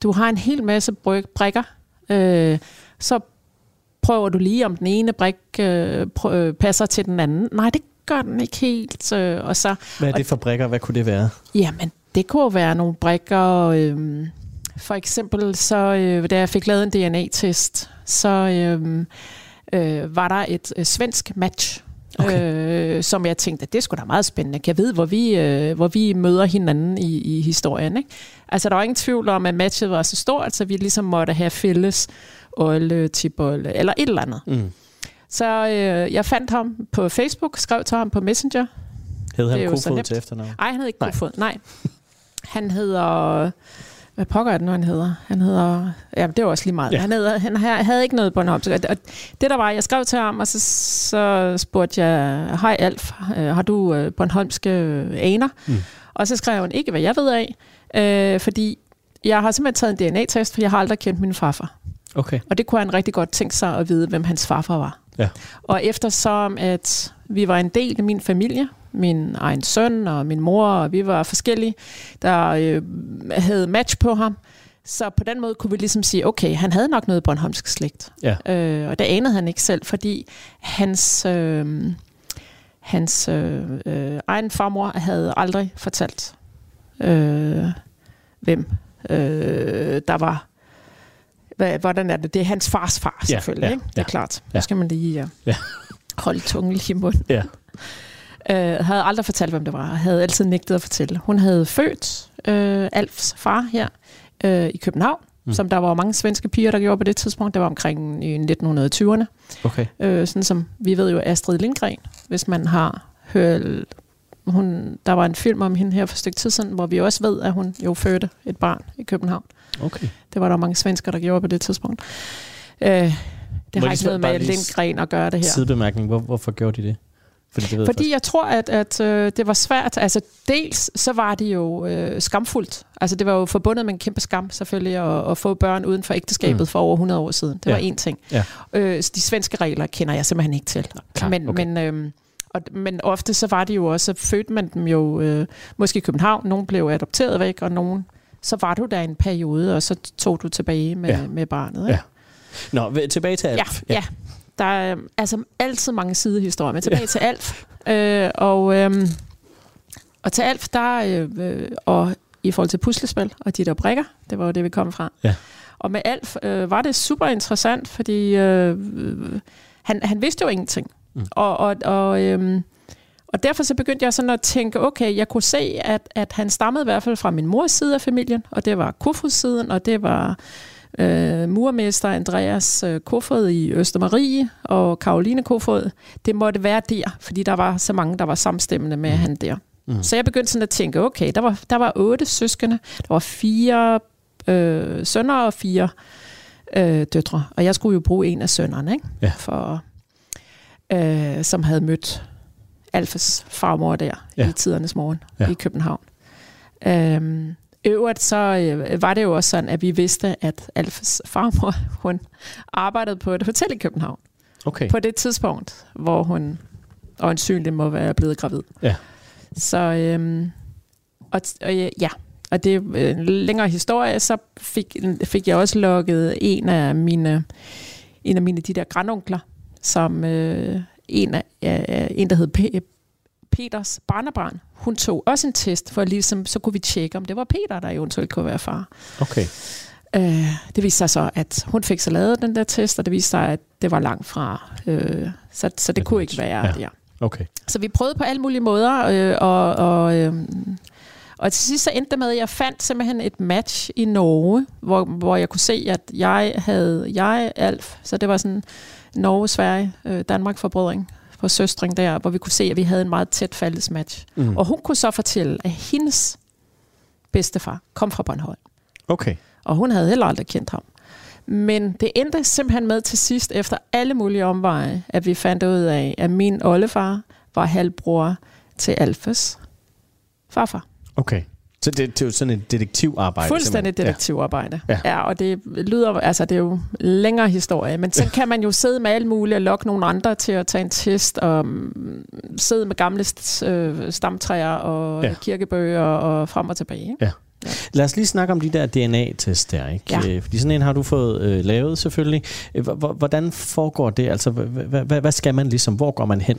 Du har en hel masse brikker. Øh, så prøver du lige, om den ene brik øh, prø- øh, passer til den anden. Nej, det gør den ikke helt. Øh, og så, Hvad er det for brækker? Hvad kunne det være? jamen, det kunne være nogle brikker. Øh, for eksempel, så øh, da jeg fik lavet en DNA-test, så øh, øh, var der et øh, svensk match. Okay. Øh, som jeg tænkte, at det skulle da meget spændende. Kan jeg vide, hvor vi, øh, hvor vi møder hinanden i, i historien? Ikke? Altså, der var ingen tvivl om, at matchet var så stort, så vi ligesom måtte have fælles olle, tibolle, eller et eller andet. Mm. Så øh, jeg fandt ham på Facebook, skrev til ham på Messenger. Hed han Kofod til efternavn? Nej, han hedder ikke. Kofod. Nej. Han hedder... Hvad pokker er det nu, han hedder? Han hedder... Ja, det var også lige meget. Ja. Han, hedder, han havde ikke noget Bornholm. Og det der var, jeg skrev til ham, og så, så spurgte jeg, hej Alf, øh, har du øh, Bornholmske øh, aner? Mm. Og så skrev han, ikke hvad jeg ved af, øh, fordi jeg har simpelthen taget en DNA-test, for jeg har aldrig kendt min farfar. Okay. Og det kunne han rigtig godt tænke sig at vide, hvem hans farfar var. Ja. Og eftersom at vi var en del af min familie, min egen søn og min mor, og vi var forskellige, der øh, havde match på ham, så på den måde kunne vi ligesom sige, okay, han havde nok noget Bornholmsk slægt. Ja. Øh, og det anede han ikke selv, fordi hans, øh, hans øh, øh, egen farmor havde aldrig fortalt, øh, hvem øh, der var hvad, hvordan er det? Det er hans fars far, Ja, selvfølgelig. ja, ikke? Det ja. er klart. Ja. Nu skal man lige Ja. ja. holde tungen lige i munden. Ja. Øh, havde aldrig fortalt, hvem det var. Havde altid nægtet at fortælle. Hun havde født øh, Alfs far her øh, i København, mm. som der var mange svenske piger, der gjorde på det tidspunkt. Det var omkring i 1920'erne. Okay. Øh, sådan som vi ved jo Astrid Lindgren, hvis man har hørt... Hun, der var en film om hende her for et stykke tid siden, hvor vi også ved, at hun jo fødte et barn i København. Okay. Det var der mange svensker, der gjorde på det tidspunkt. Øh, det Må har jeg ikke noget med Lindgren at gøre det her. Sidebemærkning. Hvor, hvorfor gjorde de det? Fordi det ved Fordi jeg tror, at, at øh, det var svært. Altså dels så var det jo øh, skamfuldt. Altså det var jo forbundet med en kæmpe skam selvfølgelig at, at få børn uden for ægteskabet Mm. for over 100 år siden. Det var Ja. én ting. Ja. Øh, de svenske regler kender jeg simpelthen ikke til. Klart, men, okay. men, øh, og, men ofte så var det jo også, fødte man dem jo øh, måske i København. Nogle blev adopteret væk, og nogen så var du der en periode, og så tog du tilbage med, Ja. ja. med barnet. Ja. Ikke? Nå, tilbage til Ja, Alf. ja. Der er øh, altså altid mange sidehistorier, men tilbage ja. til Alf. Øh, og, øh, og til Alf, der øh, øh, og i forhold til puslespil og de der brikker. Det var jo det, vi kom fra. Ja. Og med Alf øh, var det super interessant, fordi øh, øh, han, han vidste jo ingenting. Mm. Og, og, og, øh, og derfor så begyndte jeg sådan at tænke, okay, jeg kunne se, at, at han stammede i hvert fald fra min mors side af familien, og det var Kofod siden, og det var øh, murmester Andreas øh, Kofod i Østermarie og Karoline Kofod. Det måtte være der, fordi der var så mange, der var samstemmende med mm. han der. Mm. Så jeg begyndte sådan at tænke, okay, der var, der var otte søskende, der var fire øh, sønner og fire øh, døtre, og jeg skulle jo bruge en af sønnerne, ikke? Ja. For, øh, som havde mødt Alfas farmor der Ja. i tidernes morgen Ja. i København. Øhm, øvrigt så øh, var det jo også sådan, at vi vidste, at Alfas farmor, hun arbejdede på et hotel i København. Okay. På det tidspunkt, hvor hun øjensynligt må være blevet gravid. Ja. Så, øhm, og, og ja, og det er en længere historie, så fik, fik jeg også lukket en af mine, en af mine de der grandonkler, som øh, en, af, øh, en, der hed P- Peters barnebarn, hun tog også en test, for ligesom, så kunne vi tjekke, om det var Peter, der eventuelt kunne være far. Okay. Øh, det viste sig så, at hun fik så lavet den der test, og det viste sig, at det var langt fra. Øh, så, så det Et kunne ikke være Ja. der. Okay. Så vi prøvede på alle mulige måder, øh, og, og, øh, og til sidst så endte det med, at jeg fandt simpelthen et match i Norge, hvor, hvor jeg kunne se, at jeg havde, jeg Alf, så det var sådan Norge, Sverige, øh, Danmark forbrødring på søstring der, hvor vi kunne se, at vi havde en meget tæt fælles match. Mm. Og hun kunne så fortælle, at hendes bedstefar kom fra Bornholm Okay. og hun havde heller aldrig kendt ham. Men det endte simpelthen med til sidst, efter alle mulige omveje, at vi fandt ud af, at min oldefar var halvbror til Alfes farfar. Okay. Så det, det er jo sådan et detektivarbejde. Fuldstændig simpelthen. detektivarbejde. Ja. Ja. ja, og det lyder, altså det er jo længere historie, men så kan man jo sidde med alt muligt og lokke nogle andre til at tage en test, og mm, sidde med gamle øh, stamtræer og Ja. ja. kirkebøger og frem og tilbage. Ikke? Ja. Lad os lige snakke om de der DNA-test der, ikke? Ja. Øh, Fordi sådan en har du fået øh, lavet selvfølgelig. Øh, h- h- Hvordan foregår det? Altså, h- h- hvad skal man ligesom? Hvor går man hen?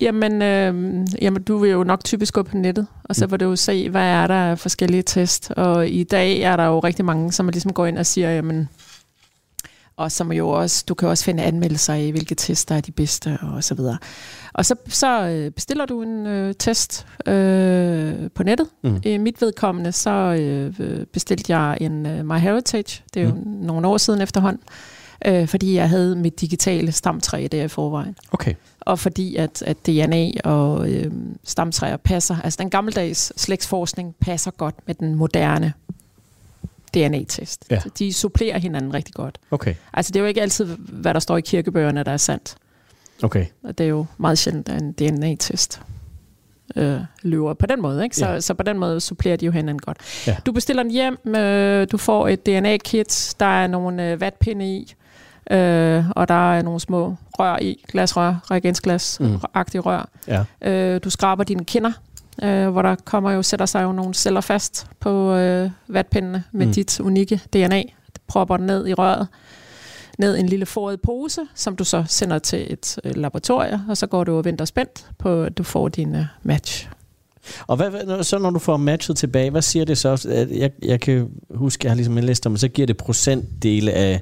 Jamen, øh, jamen, du vil jo nok typisk gå på nettet, og så Mm. vil du jo se, hvad er der af forskellige test. Og i dag er der jo rigtig mange, som ligesom går ind og siger, jamen, og som jo også, du kan også finde anmeldelser af, hvilke test der er de bedste, og så videre. Og så, så øh, bestiller du en øh, test øh, på nettet. Mm. I mit vedkommende, så øh, bestilte jeg en øh, MyHeritage. Det er jo mm. nogle år siden efterhånden. Øh, fordi jeg havde mit digitale stamtræ der i forvejen Okay. og fordi at, at DNA og øh, stamtræer passer, altså den gammeldags slægtsforskning passer godt med den moderne DNA-test. Ja. De supplerer hinanden rigtig godt. Okay. Altså det er jo ikke altid, hvad der står i kirkebøgerne, der er sandt. Okay. Og det er jo meget sjældent, at en DNA-test øh, løber på den måde. Ikke? Så, Ja. så på den måde supplerer de jo hinanden godt. Ja. Du bestiller den hjem, øh, du får et DNA-kit, der er nogle øh, vatpinde i, øh, og der er nogle små rør i, glasrør, reagensglas, Mm. rør. Ja. Øh, du skraber dine kinder, øh, hvor der kommer jo, sætter sig jo nogle celler fast på øh, vatpindene med Mm. dit unikke DNA. Du propper den ned i røret, ned i en lille foret pose, som du så sender til et øh, laboratorie, og så går du og venter spændt på, at du får din øh, match. Og hvad, så når du får matchet tilbage, hvad siger det så? At Jeg, jeg kan huske, jeg har ligesom læst om, så giver det procentdele af,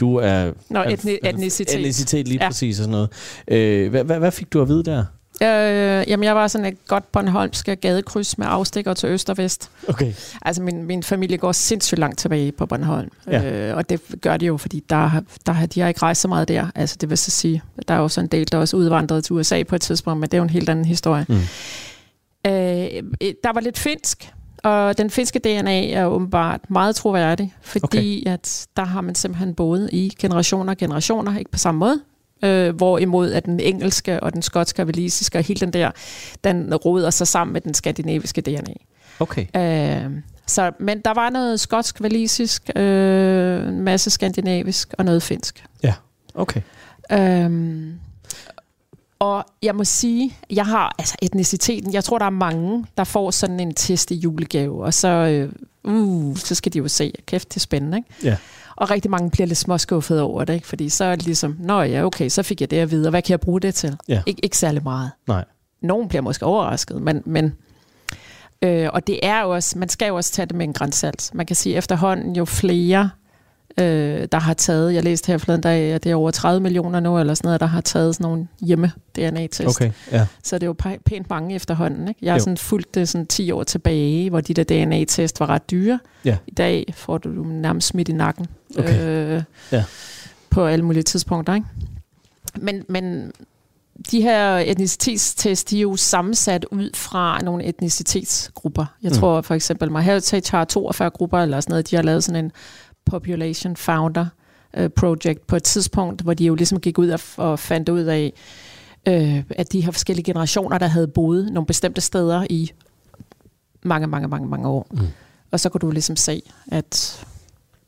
du er... Nå, etni- etnicitet. Etnicitet, lige ja. Præcis og sådan noget. Øh, hvad, hvad, hvad fik du at vide der? Øh, jamen, jeg var sådan et godt Bornholmsk gadekryds med afstikker til øst og vest. Okay. Altså, min, min familie går sindssygt langt tilbage på Bornholm. Ja. Øh, og det gør de jo, fordi der, har- der, har- de har ikke rejst så meget der. Altså, det vil så sige, der er jo sådan en del, der også udvandrede til USA på et tidspunkt, men det er jo en helt anden historie. Mm. Øh, der var lidt finsk, og den finske DNA er åbenbart meget troværdig, fordi okay. at der har man simpelthen boet i generationer og generationer, ikke på samme måde. Øh, hvorimod at den engelske og den skotske og walisiske og hele den der, den roder sig sammen med den skandinaviske DNA. Okay. Øh, så, men der var noget skotsk, walisisk, øh, en masse skandinavisk og noget finsk. Okay. Øhm, og jeg må sige, jeg har altså etniciteten, jeg tror, der er mange, der får sådan en test i julegave, og så, øh, uh, så skal de jo se, kæft, det er spændende, ikke? Ja. Og rigtig mange bliver lidt småskuffet over det, ikke? Fordi så er det ligesom, nå ja, okay, så fik jeg det at vide, og hvad kan jeg bruge det til? Ja. Ik- ikke særlig meget. Nej. Nogen bliver måske overrasket, men, men Øh, og det er jo også, man skal jo også tage det med en grænsalt. Man kan sige, efterhånden jo flere, øh, der har taget, jeg læste her forleden dag, at det er over 30 millioner nu, eller sådan noget, der har taget sådan nogle hjemme-DNA-test. Okay, ja. Så det er jo pæ- pænt mange efterhånden. Ikke? Jeg har Jo. sådan fulgt det sådan 10 år tilbage, hvor de der DNA-test var ret dyre. Ja. I dag får du nærmest smidt i nakken. Okay. Øh, Ja. På alle mulige tidspunkter. Ikke? Men, men de her etnicitetstest, de er jo sammensat ud fra nogle etnicitetsgrupper. Jeg Mm. tror for eksempel, MyHeritage har 42 grupper eller sådan noget. De har lavet sådan en Population Founder øh, Project på et tidspunkt, hvor de jo ligesom gik ud og, og fandt ud af, øh, at de her forskellige generationer, der havde boet nogle bestemte steder i mange, mange, mange, mange år. Mm. Og så kunne du ligesom se, at,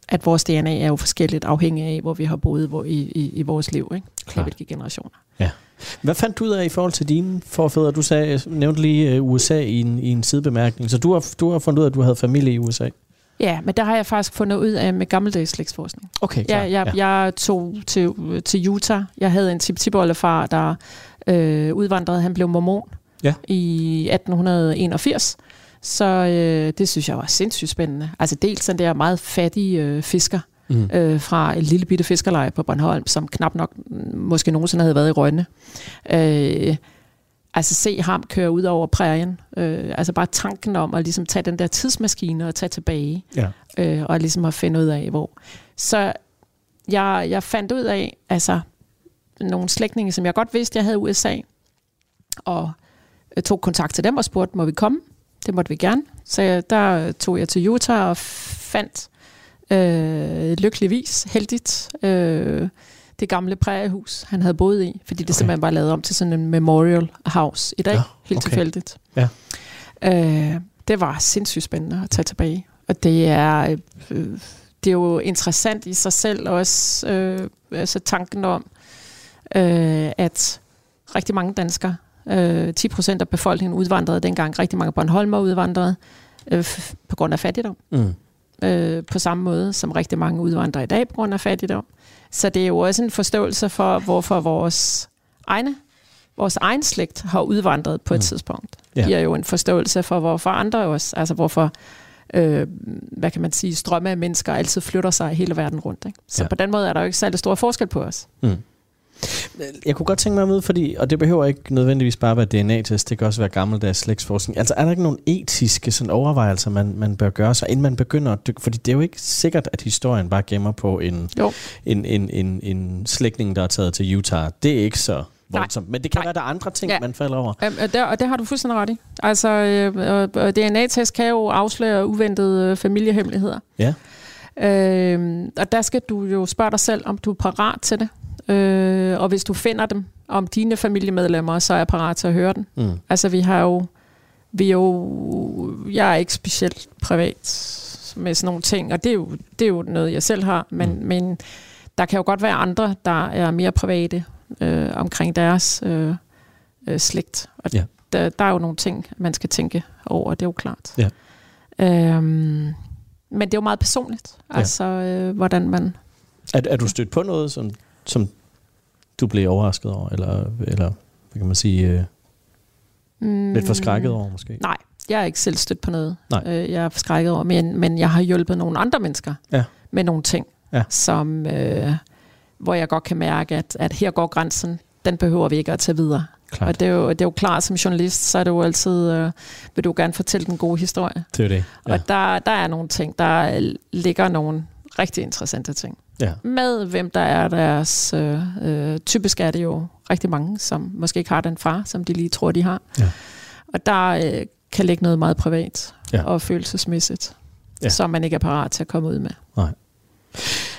at vores DNA er jo forskelligt afhængig af, hvor vi har boet hvor, i, i, i vores liv. Ikke? Klart. Hvilke generationer. Hvad fandt du ud af i forhold til dine forfædre? Du sagde, nævnte lige uh, USA i en, i en sidebemærkning, så du har, du har fundet ud af, at du havde familie i USA? Ja, men der har jeg faktisk fundet ud af med gammeldags slægtsforskning. Okay, Ja, jeg, ja. jeg tog til, til Utah. Jeg havde en tip far der øh, udvandrede. Han blev mormon Ja. i 1881. Så øh, det synes jeg var sindssygt spændende. Altså dels den der meget fattige øh, fisker Mm. øh, fra et lille bitte fiskerleje på Bornholm, som knap nok mm, måske nogensinde havde været i Rønne. Øh, altså se ham køre ud over prærien. Øh, altså bare tanken om at ligesom tage den der tidsmaskine og tage tilbage Ja. øh, og ligesom at finde ud af, hvor. Så jeg, jeg fandt ud af, altså nogle slægtninge, som jeg godt vidste, jeg havde i USA, og øh, tog kontakt til dem og spurgte, må vi komme? Det måtte vi gerne. Så der tog jeg til Utah og fandt øh, lykkeligvis, heldigt, øh, det gamle præriehus, han havde boet i, fordi det Okay. simpelthen var lavet om til sådan en memorial house i dag, Ja, helt okay. tilfældigt. Ja. Øh, det var sindssygt spændende at tage tilbage, og det er, øh, det er jo interessant i sig selv også, øh, altså tanken om, øh, at rigtig mange danskere, øh, 10 procent af befolkningen udvandrede dengang, rigtig mange Bornholmer udvandrede øh, på grund af fattigdom Mm. Øh, på samme måde, som rigtig mange udvandrere i dag på grund af fattigdom. Så det er jo også en forståelse for, hvorfor vores egne vores egen slægt har udvandret på et Mm. tidspunkt. Det giver jo en forståelse for, hvorfor andre også, altså hvorfor, øh, hvad kan man sige, strømme af mennesker altid flytter sig hele verden rundt. Ikke? Så ja. på den måde er der jo ikke særlig stor forskel på os. Mm. Jeg kunne godt tænke mig at vide, fordi, og det behøver ikke nødvendigvis bare være DNA-test, det kan også være gammeldags slægtsforskning. Altså er der ikke nogle etiske sådan, overvejelser, man, man bør gøre sig, inden man begynder at dykke? Fordi det er jo ikke sikkert, at historien bare gemmer på en, Jo. en, en, en, en slægtning, der er taget til Utah. Det er ikke så voldsomt. Men det kan Nej. være, der er andre ting, Ja. man falder over. Øhm, og, der, og det har du fuldstændig ret i. Altså, øh, DNA-test kan jo afsløre uventede øh, familiehemmeligheder. Ja. Øh, og der skal du jo spørge dig selv, om du er parat til det. Øh, og hvis du finder dem, om dine familiemedlemmer, så er jeg parat til at høre den. Mm. Altså, vi har jo... Vi er jo jeg er ikke specielt privat med sådan nogle ting, og det er jo, det er jo noget, jeg selv har, men, Mm. men der kan jo godt være andre, der er mere private øh, omkring deres øh, øh, slægt. Og Ja. der, der er jo nogle ting, man skal tænke over, det er jo klart. Ja. Øhm, men det er jo meget personligt, Ja. altså øh, hvordan man... Er, er du stødt på noget, som, som du blev overrasket over? Eller, eller hvad kan man sige, øh, Mm, lidt forskrækket over måske? Nej, jeg er ikke selv stødt på noget, Nej. Øh, jeg er forskrækket over, men, men jeg har hjulpet nogle andre mennesker Ja. med nogle ting, Ja. som, øh, hvor jeg godt kan mærke, at, at her går grænsen, den behøver vi ikke at tage videre. Klart. Og det er, jo, det er jo klart, som journalist, så er det jo altid, øh, vil du gerne fortælle den gode historie. Det er det. Ja. Og der, der er nogle ting, der ligger nogle rigtig interessante ting. Ja. Med hvem der er deres... Øh, øh, typisk er det jo rigtig mange, som måske ikke har den far, som de lige tror, de har. Ja. Og der øh, kan ligge noget meget privat Ja. og følelsesmæssigt, Ja. som man ikke er parat til at komme ud med.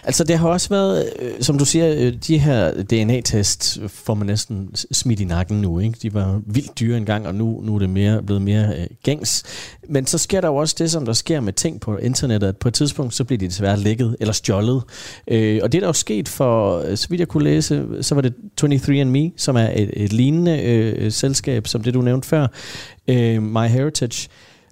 Altså det har også været, øh, som du siger, øh, de her DNA-tests får man næsten smidt i nakken nu. Ikke? De var vildt dyre engang, og nu, nu er det mere, blevet mere øh, gængs. Men så sker der jo også det, som der sker med ting på internettet, at på et tidspunkt, så bliver de desværre lækket eller stjålet. Øh, og det der er jo sket for, øh, så vidt jeg kunne læse, så var det 23andMe, som er et, et lignende øh, selskab, som det du nævnte før, øh, MyHeritage,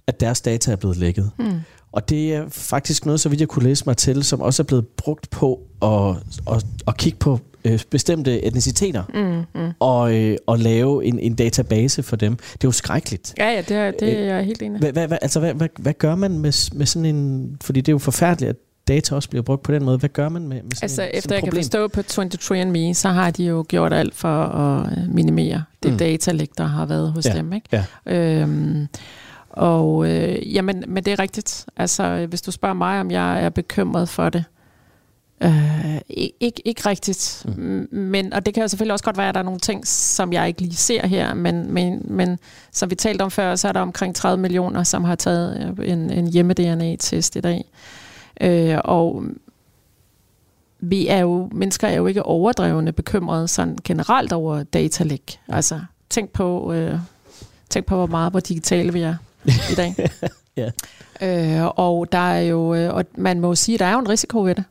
at deres data er blevet lækket. Hmm. Og det er faktisk noget, så vidt jeg kunne læse mig til, som også er blevet brugt på at, at, at kigge på øh, bestemte etniciteter mm, mm. Og, øh, og lave en, en database for dem. Det er jo skrækkeligt. Ja, ja, det er, det er jeg helt enig. Hvad, hvad, hvad, altså, hvad, hvad, hvad gør man med, med sådan en... Fordi det er jo forfærdeligt, at data også bliver brugt på den måde. Hvad gør man med, med sådan Altså en, efter sådan jeg et kan problem? forstå på 23andMe, så har de jo gjort alt for at øh, minimere det mm. datalæg, der har været hos Ja, dem. Ikke? ja. Øhm, og øh, jamen, men det er rigtigt. Altså, hvis du spørger mig, om jeg er bekymret for det, øh, ikke, ikke, ikke rigtigt. Mm. Men, og det kan jo selvfølgelig også godt være, at der er nogle ting, som jeg ikke lige ser her, men, men, men som vi talte om før, så er der omkring 30 millioner, som har taget øh, en, en hjemme-DNA-test i dag. Øh, og vi er jo, mennesker er jo ikke overdrevne bekymrede sådan generelt over datalæk. Altså, tænk på, øh, tænk på, hvor meget hvor digitale vi er i dag. Ja. øh, og der er jo, øh, og man må jo sige, at der er jo en risiko ved det.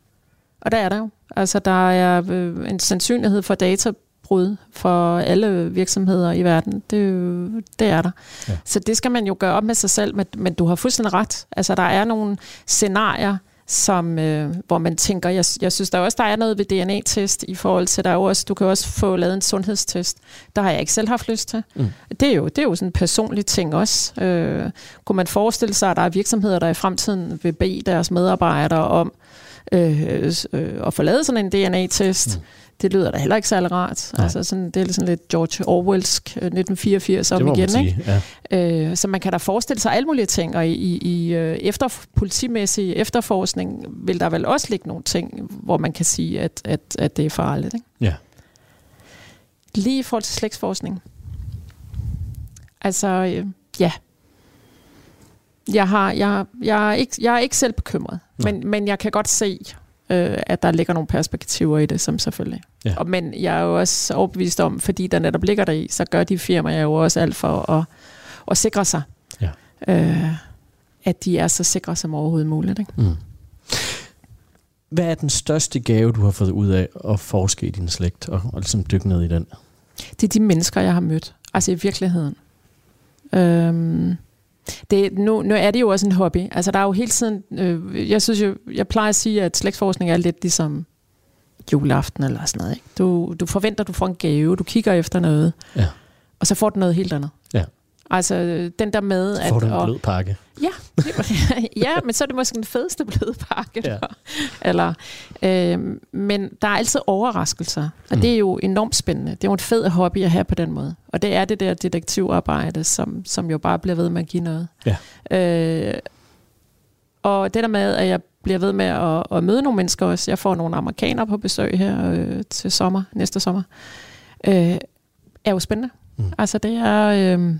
Og der er der jo. Altså, der er øh, en sandsynlighed for databrud for alle virksomheder i verden. Det, er det er der. Ja. Så det skal man jo gøre op med sig selv, men, men du har fuldstændig ret. Altså, der er nogle scenarier, som, øh, hvor man tænker, jeg, jeg synes der også, der er noget ved DNA-test i forhold til, der er også, du kan også få lavet en sundhedstest. Der har jeg ikke selv haft lyst til. Mm. Det, er jo, det er jo sådan en personlig ting også. Øh, kunne man forestille sig, at der er virksomheder, der i fremtiden vil bede deres medarbejdere om øh, øh, at få lavet sådan en DNA-test? Mm. Det lyder da heller ikke særlig rart. Nej. Altså sådan, det er sådan lidt George Orwellsk øh, 1984 om Det må igen. man Ikke? sige. Ja. Øh, så man kan da forestille sig alle mulige ting, og i, i, øh, efter, politimæssig efterforskning vil der vel også ligge nogle ting, hvor man kan sige, at, at, at det er farligt. Ikke? Ja. Lige i forhold til slægtsforskning. Altså, øh, ja. Jeg, har, jeg, jeg, er ikke, jeg er ikke selv bekymret, Nej. men, men jeg kan godt se, øh, at der ligger nogle perspektiver i det, som selvfølgelig. Ja. Og, men jeg er jo også overbevist om, fordi der netop ligger der i, så gør de firmaer jo også alt for at, at sikre sig, Ja. øh, at de er så sikre som overhovedet muligt. Ikke? Mm. Hvad er den største gave, du har fået ud af at forske i din slægt og, og ligesom dykke ned i den? Det er de mennesker, jeg har mødt. Altså i virkeligheden. Øhm, det, nu, nu er det jo også en hobby. Altså der er jo hele tiden... Øh, jeg synes jo, jeg plejer at sige, at slægtsforskning er lidt ligesom juleaften eller sådan noget. Ikke? Du, du forventer, du får en gave, du kigger efter noget, Ja. og så får du noget helt andet. Ja. Altså den der med... Så får du en og- blød pakke. Ja, ja, men så er det måske den fedeste bløde pakke. Ja. Ja. Eller, øh, men der er altid overraskelser, og Mm. det er jo enormt spændende. Det er jo en fed hobby at have på den måde. Og det er det der detektivarbejde, som, som jo bare bliver ved med at give noget. Ja. Øh, og det der med, at jeg bliver ved med at, at møde nogle mennesker også. Jeg får nogle amerikanere på besøg her øh, til sommer, næste sommer. Øh, er jo spændende. Mm. Altså det er... Øh,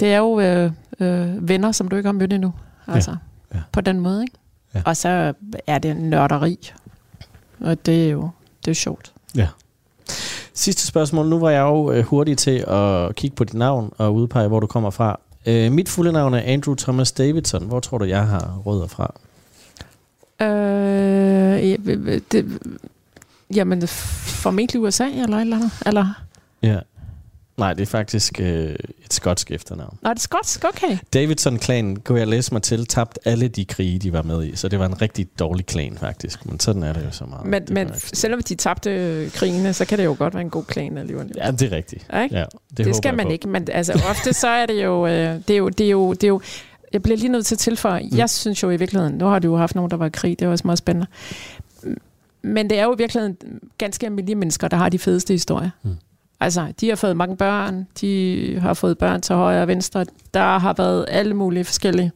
det er jo øh, øh, venner, som du ikke har mødt endnu. Altså, Ja. På den måde, ikke? Ja. Og så er det nørderi. Og det er jo det er sjovt. Sidste spørgsmål. Nu var jeg jo øh, hurtig til at kigge på dit navn og udpege, hvor du kommer fra. Øh, mit fulde navn er Andrew Thomas Davidson. Hvor tror du, jeg har rødder fra? Øh, ja, det, jamen, formentlig USA eller eller andet. Eller? Ja. Nej, det er faktisk øh, et skotsk efternavn. Nå, det er skotsk, okay. Davidson-klanen, kunne jeg læse mig til, tabt alle de krige, de var med i. Så det var en rigtig dårlig klan, faktisk. Men sådan er det jo så meget. Men, men selvom de tabte øh, krigene, så kan det jo godt være en god klan alligevel. Ja, det er rigtigt. Ja, ikke? Ja, det, det skal man på. ikke, men altså, ofte så er det jo, øh, det er jo, det er jo, det er jo, jeg bliver lige nødt til at tilføje, mm. jeg synes jo i virkeligheden, nu har du jo haft nogen, der var i krig, det var også meget spændende, men det er jo i virkeligheden ganske almindelige mennesker, der har de fedeste historier. Mm. Altså, de har fået mange børn, de har fået børn til højre og venstre, der har været alle mulige forskellige.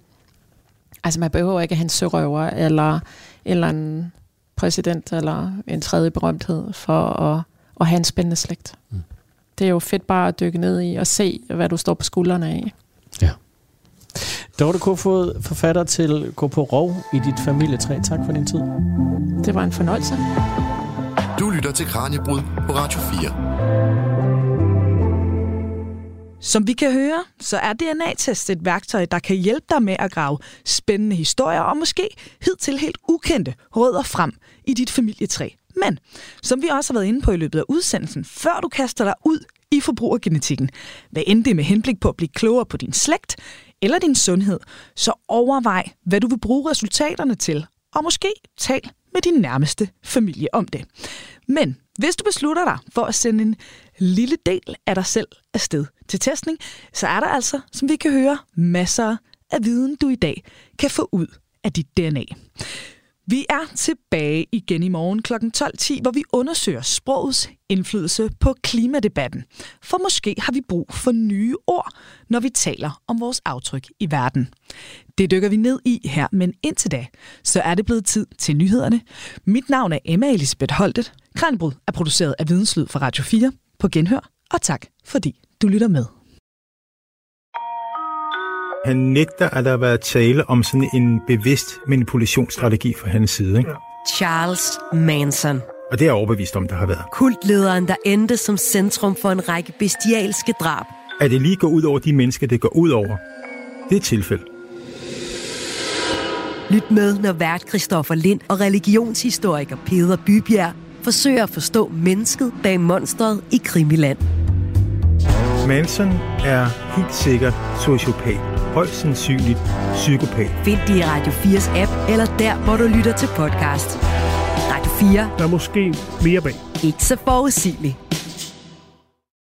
Altså, man behøver ikke at have en sørøver, eller en eller en præsident, eller en tredje berømthed, for at, at have en spændende slægt. Mm. Det er jo fedt bare at dykke ned i og se, hvad du står på skuldrene af. Dorte Kofod, forfatter til Gå på Rov i dit familietræ. Tak for din tid. Det var en fornøjelse. Lytter til Kranjebrud på Radio 4. Som vi kan høre, så er DNA-test et værktøj, der kan hjælpe dig med at grave spændende historier og måske hidtil helt ukendte rødder frem i dit familietræ. Men, som vi også har været inde på i løbet af udsendelsen, før du kaster dig ud i forbrugergenetikken, hvad end det er med henblik på at blive klogere på din slægt eller din sundhed, så overvej, hvad du vil bruge resultaterne til, og måske tal med din nærmeste familie om det. Men hvis du beslutter dig for at sende en lille del af dig selv afsted til testning, så er der altså, som vi kan høre, masser af viden, du i dag kan få ud af dit DNA. Vi er tilbage igen i morgen kl. 12.10, hvor vi undersøger sprogets indflydelse på klimadebatten. For måske har vi brug for nye ord, når vi taler om vores aftryk i verden. Det dykker vi ned i her, men indtil da, så er det blevet tid til nyhederne. Mit navn er Emma Elisabeth Holtet. Kranbrud er produceret af Videnslyd for Radio 4 på Genhør, og tak fordi du lytter med. Han nægter, at der har været tale om sådan en bevidst manipulationsstrategi fra hans side. Ikke? Charles Manson. Og det er jeg overbevist om, der har været. Kultlederen, der endte som centrum for en række bestialske drab. At det lige går ud over de mennesker, det går ud over, det er et tilfælde. Lyt med, når vært Christoffer Lind og religionshistoriker Peder Bybjerg forsøger at forstå mennesket bag monstret i Krimiland. Manson er helt sikkert sociopat. Højst sandsynligt psykopat. Find det i Radio 4's app, eller der, hvor du lytter til podcast. Radio 4. Der er måske mere bag. Ikke så forudsigeligt.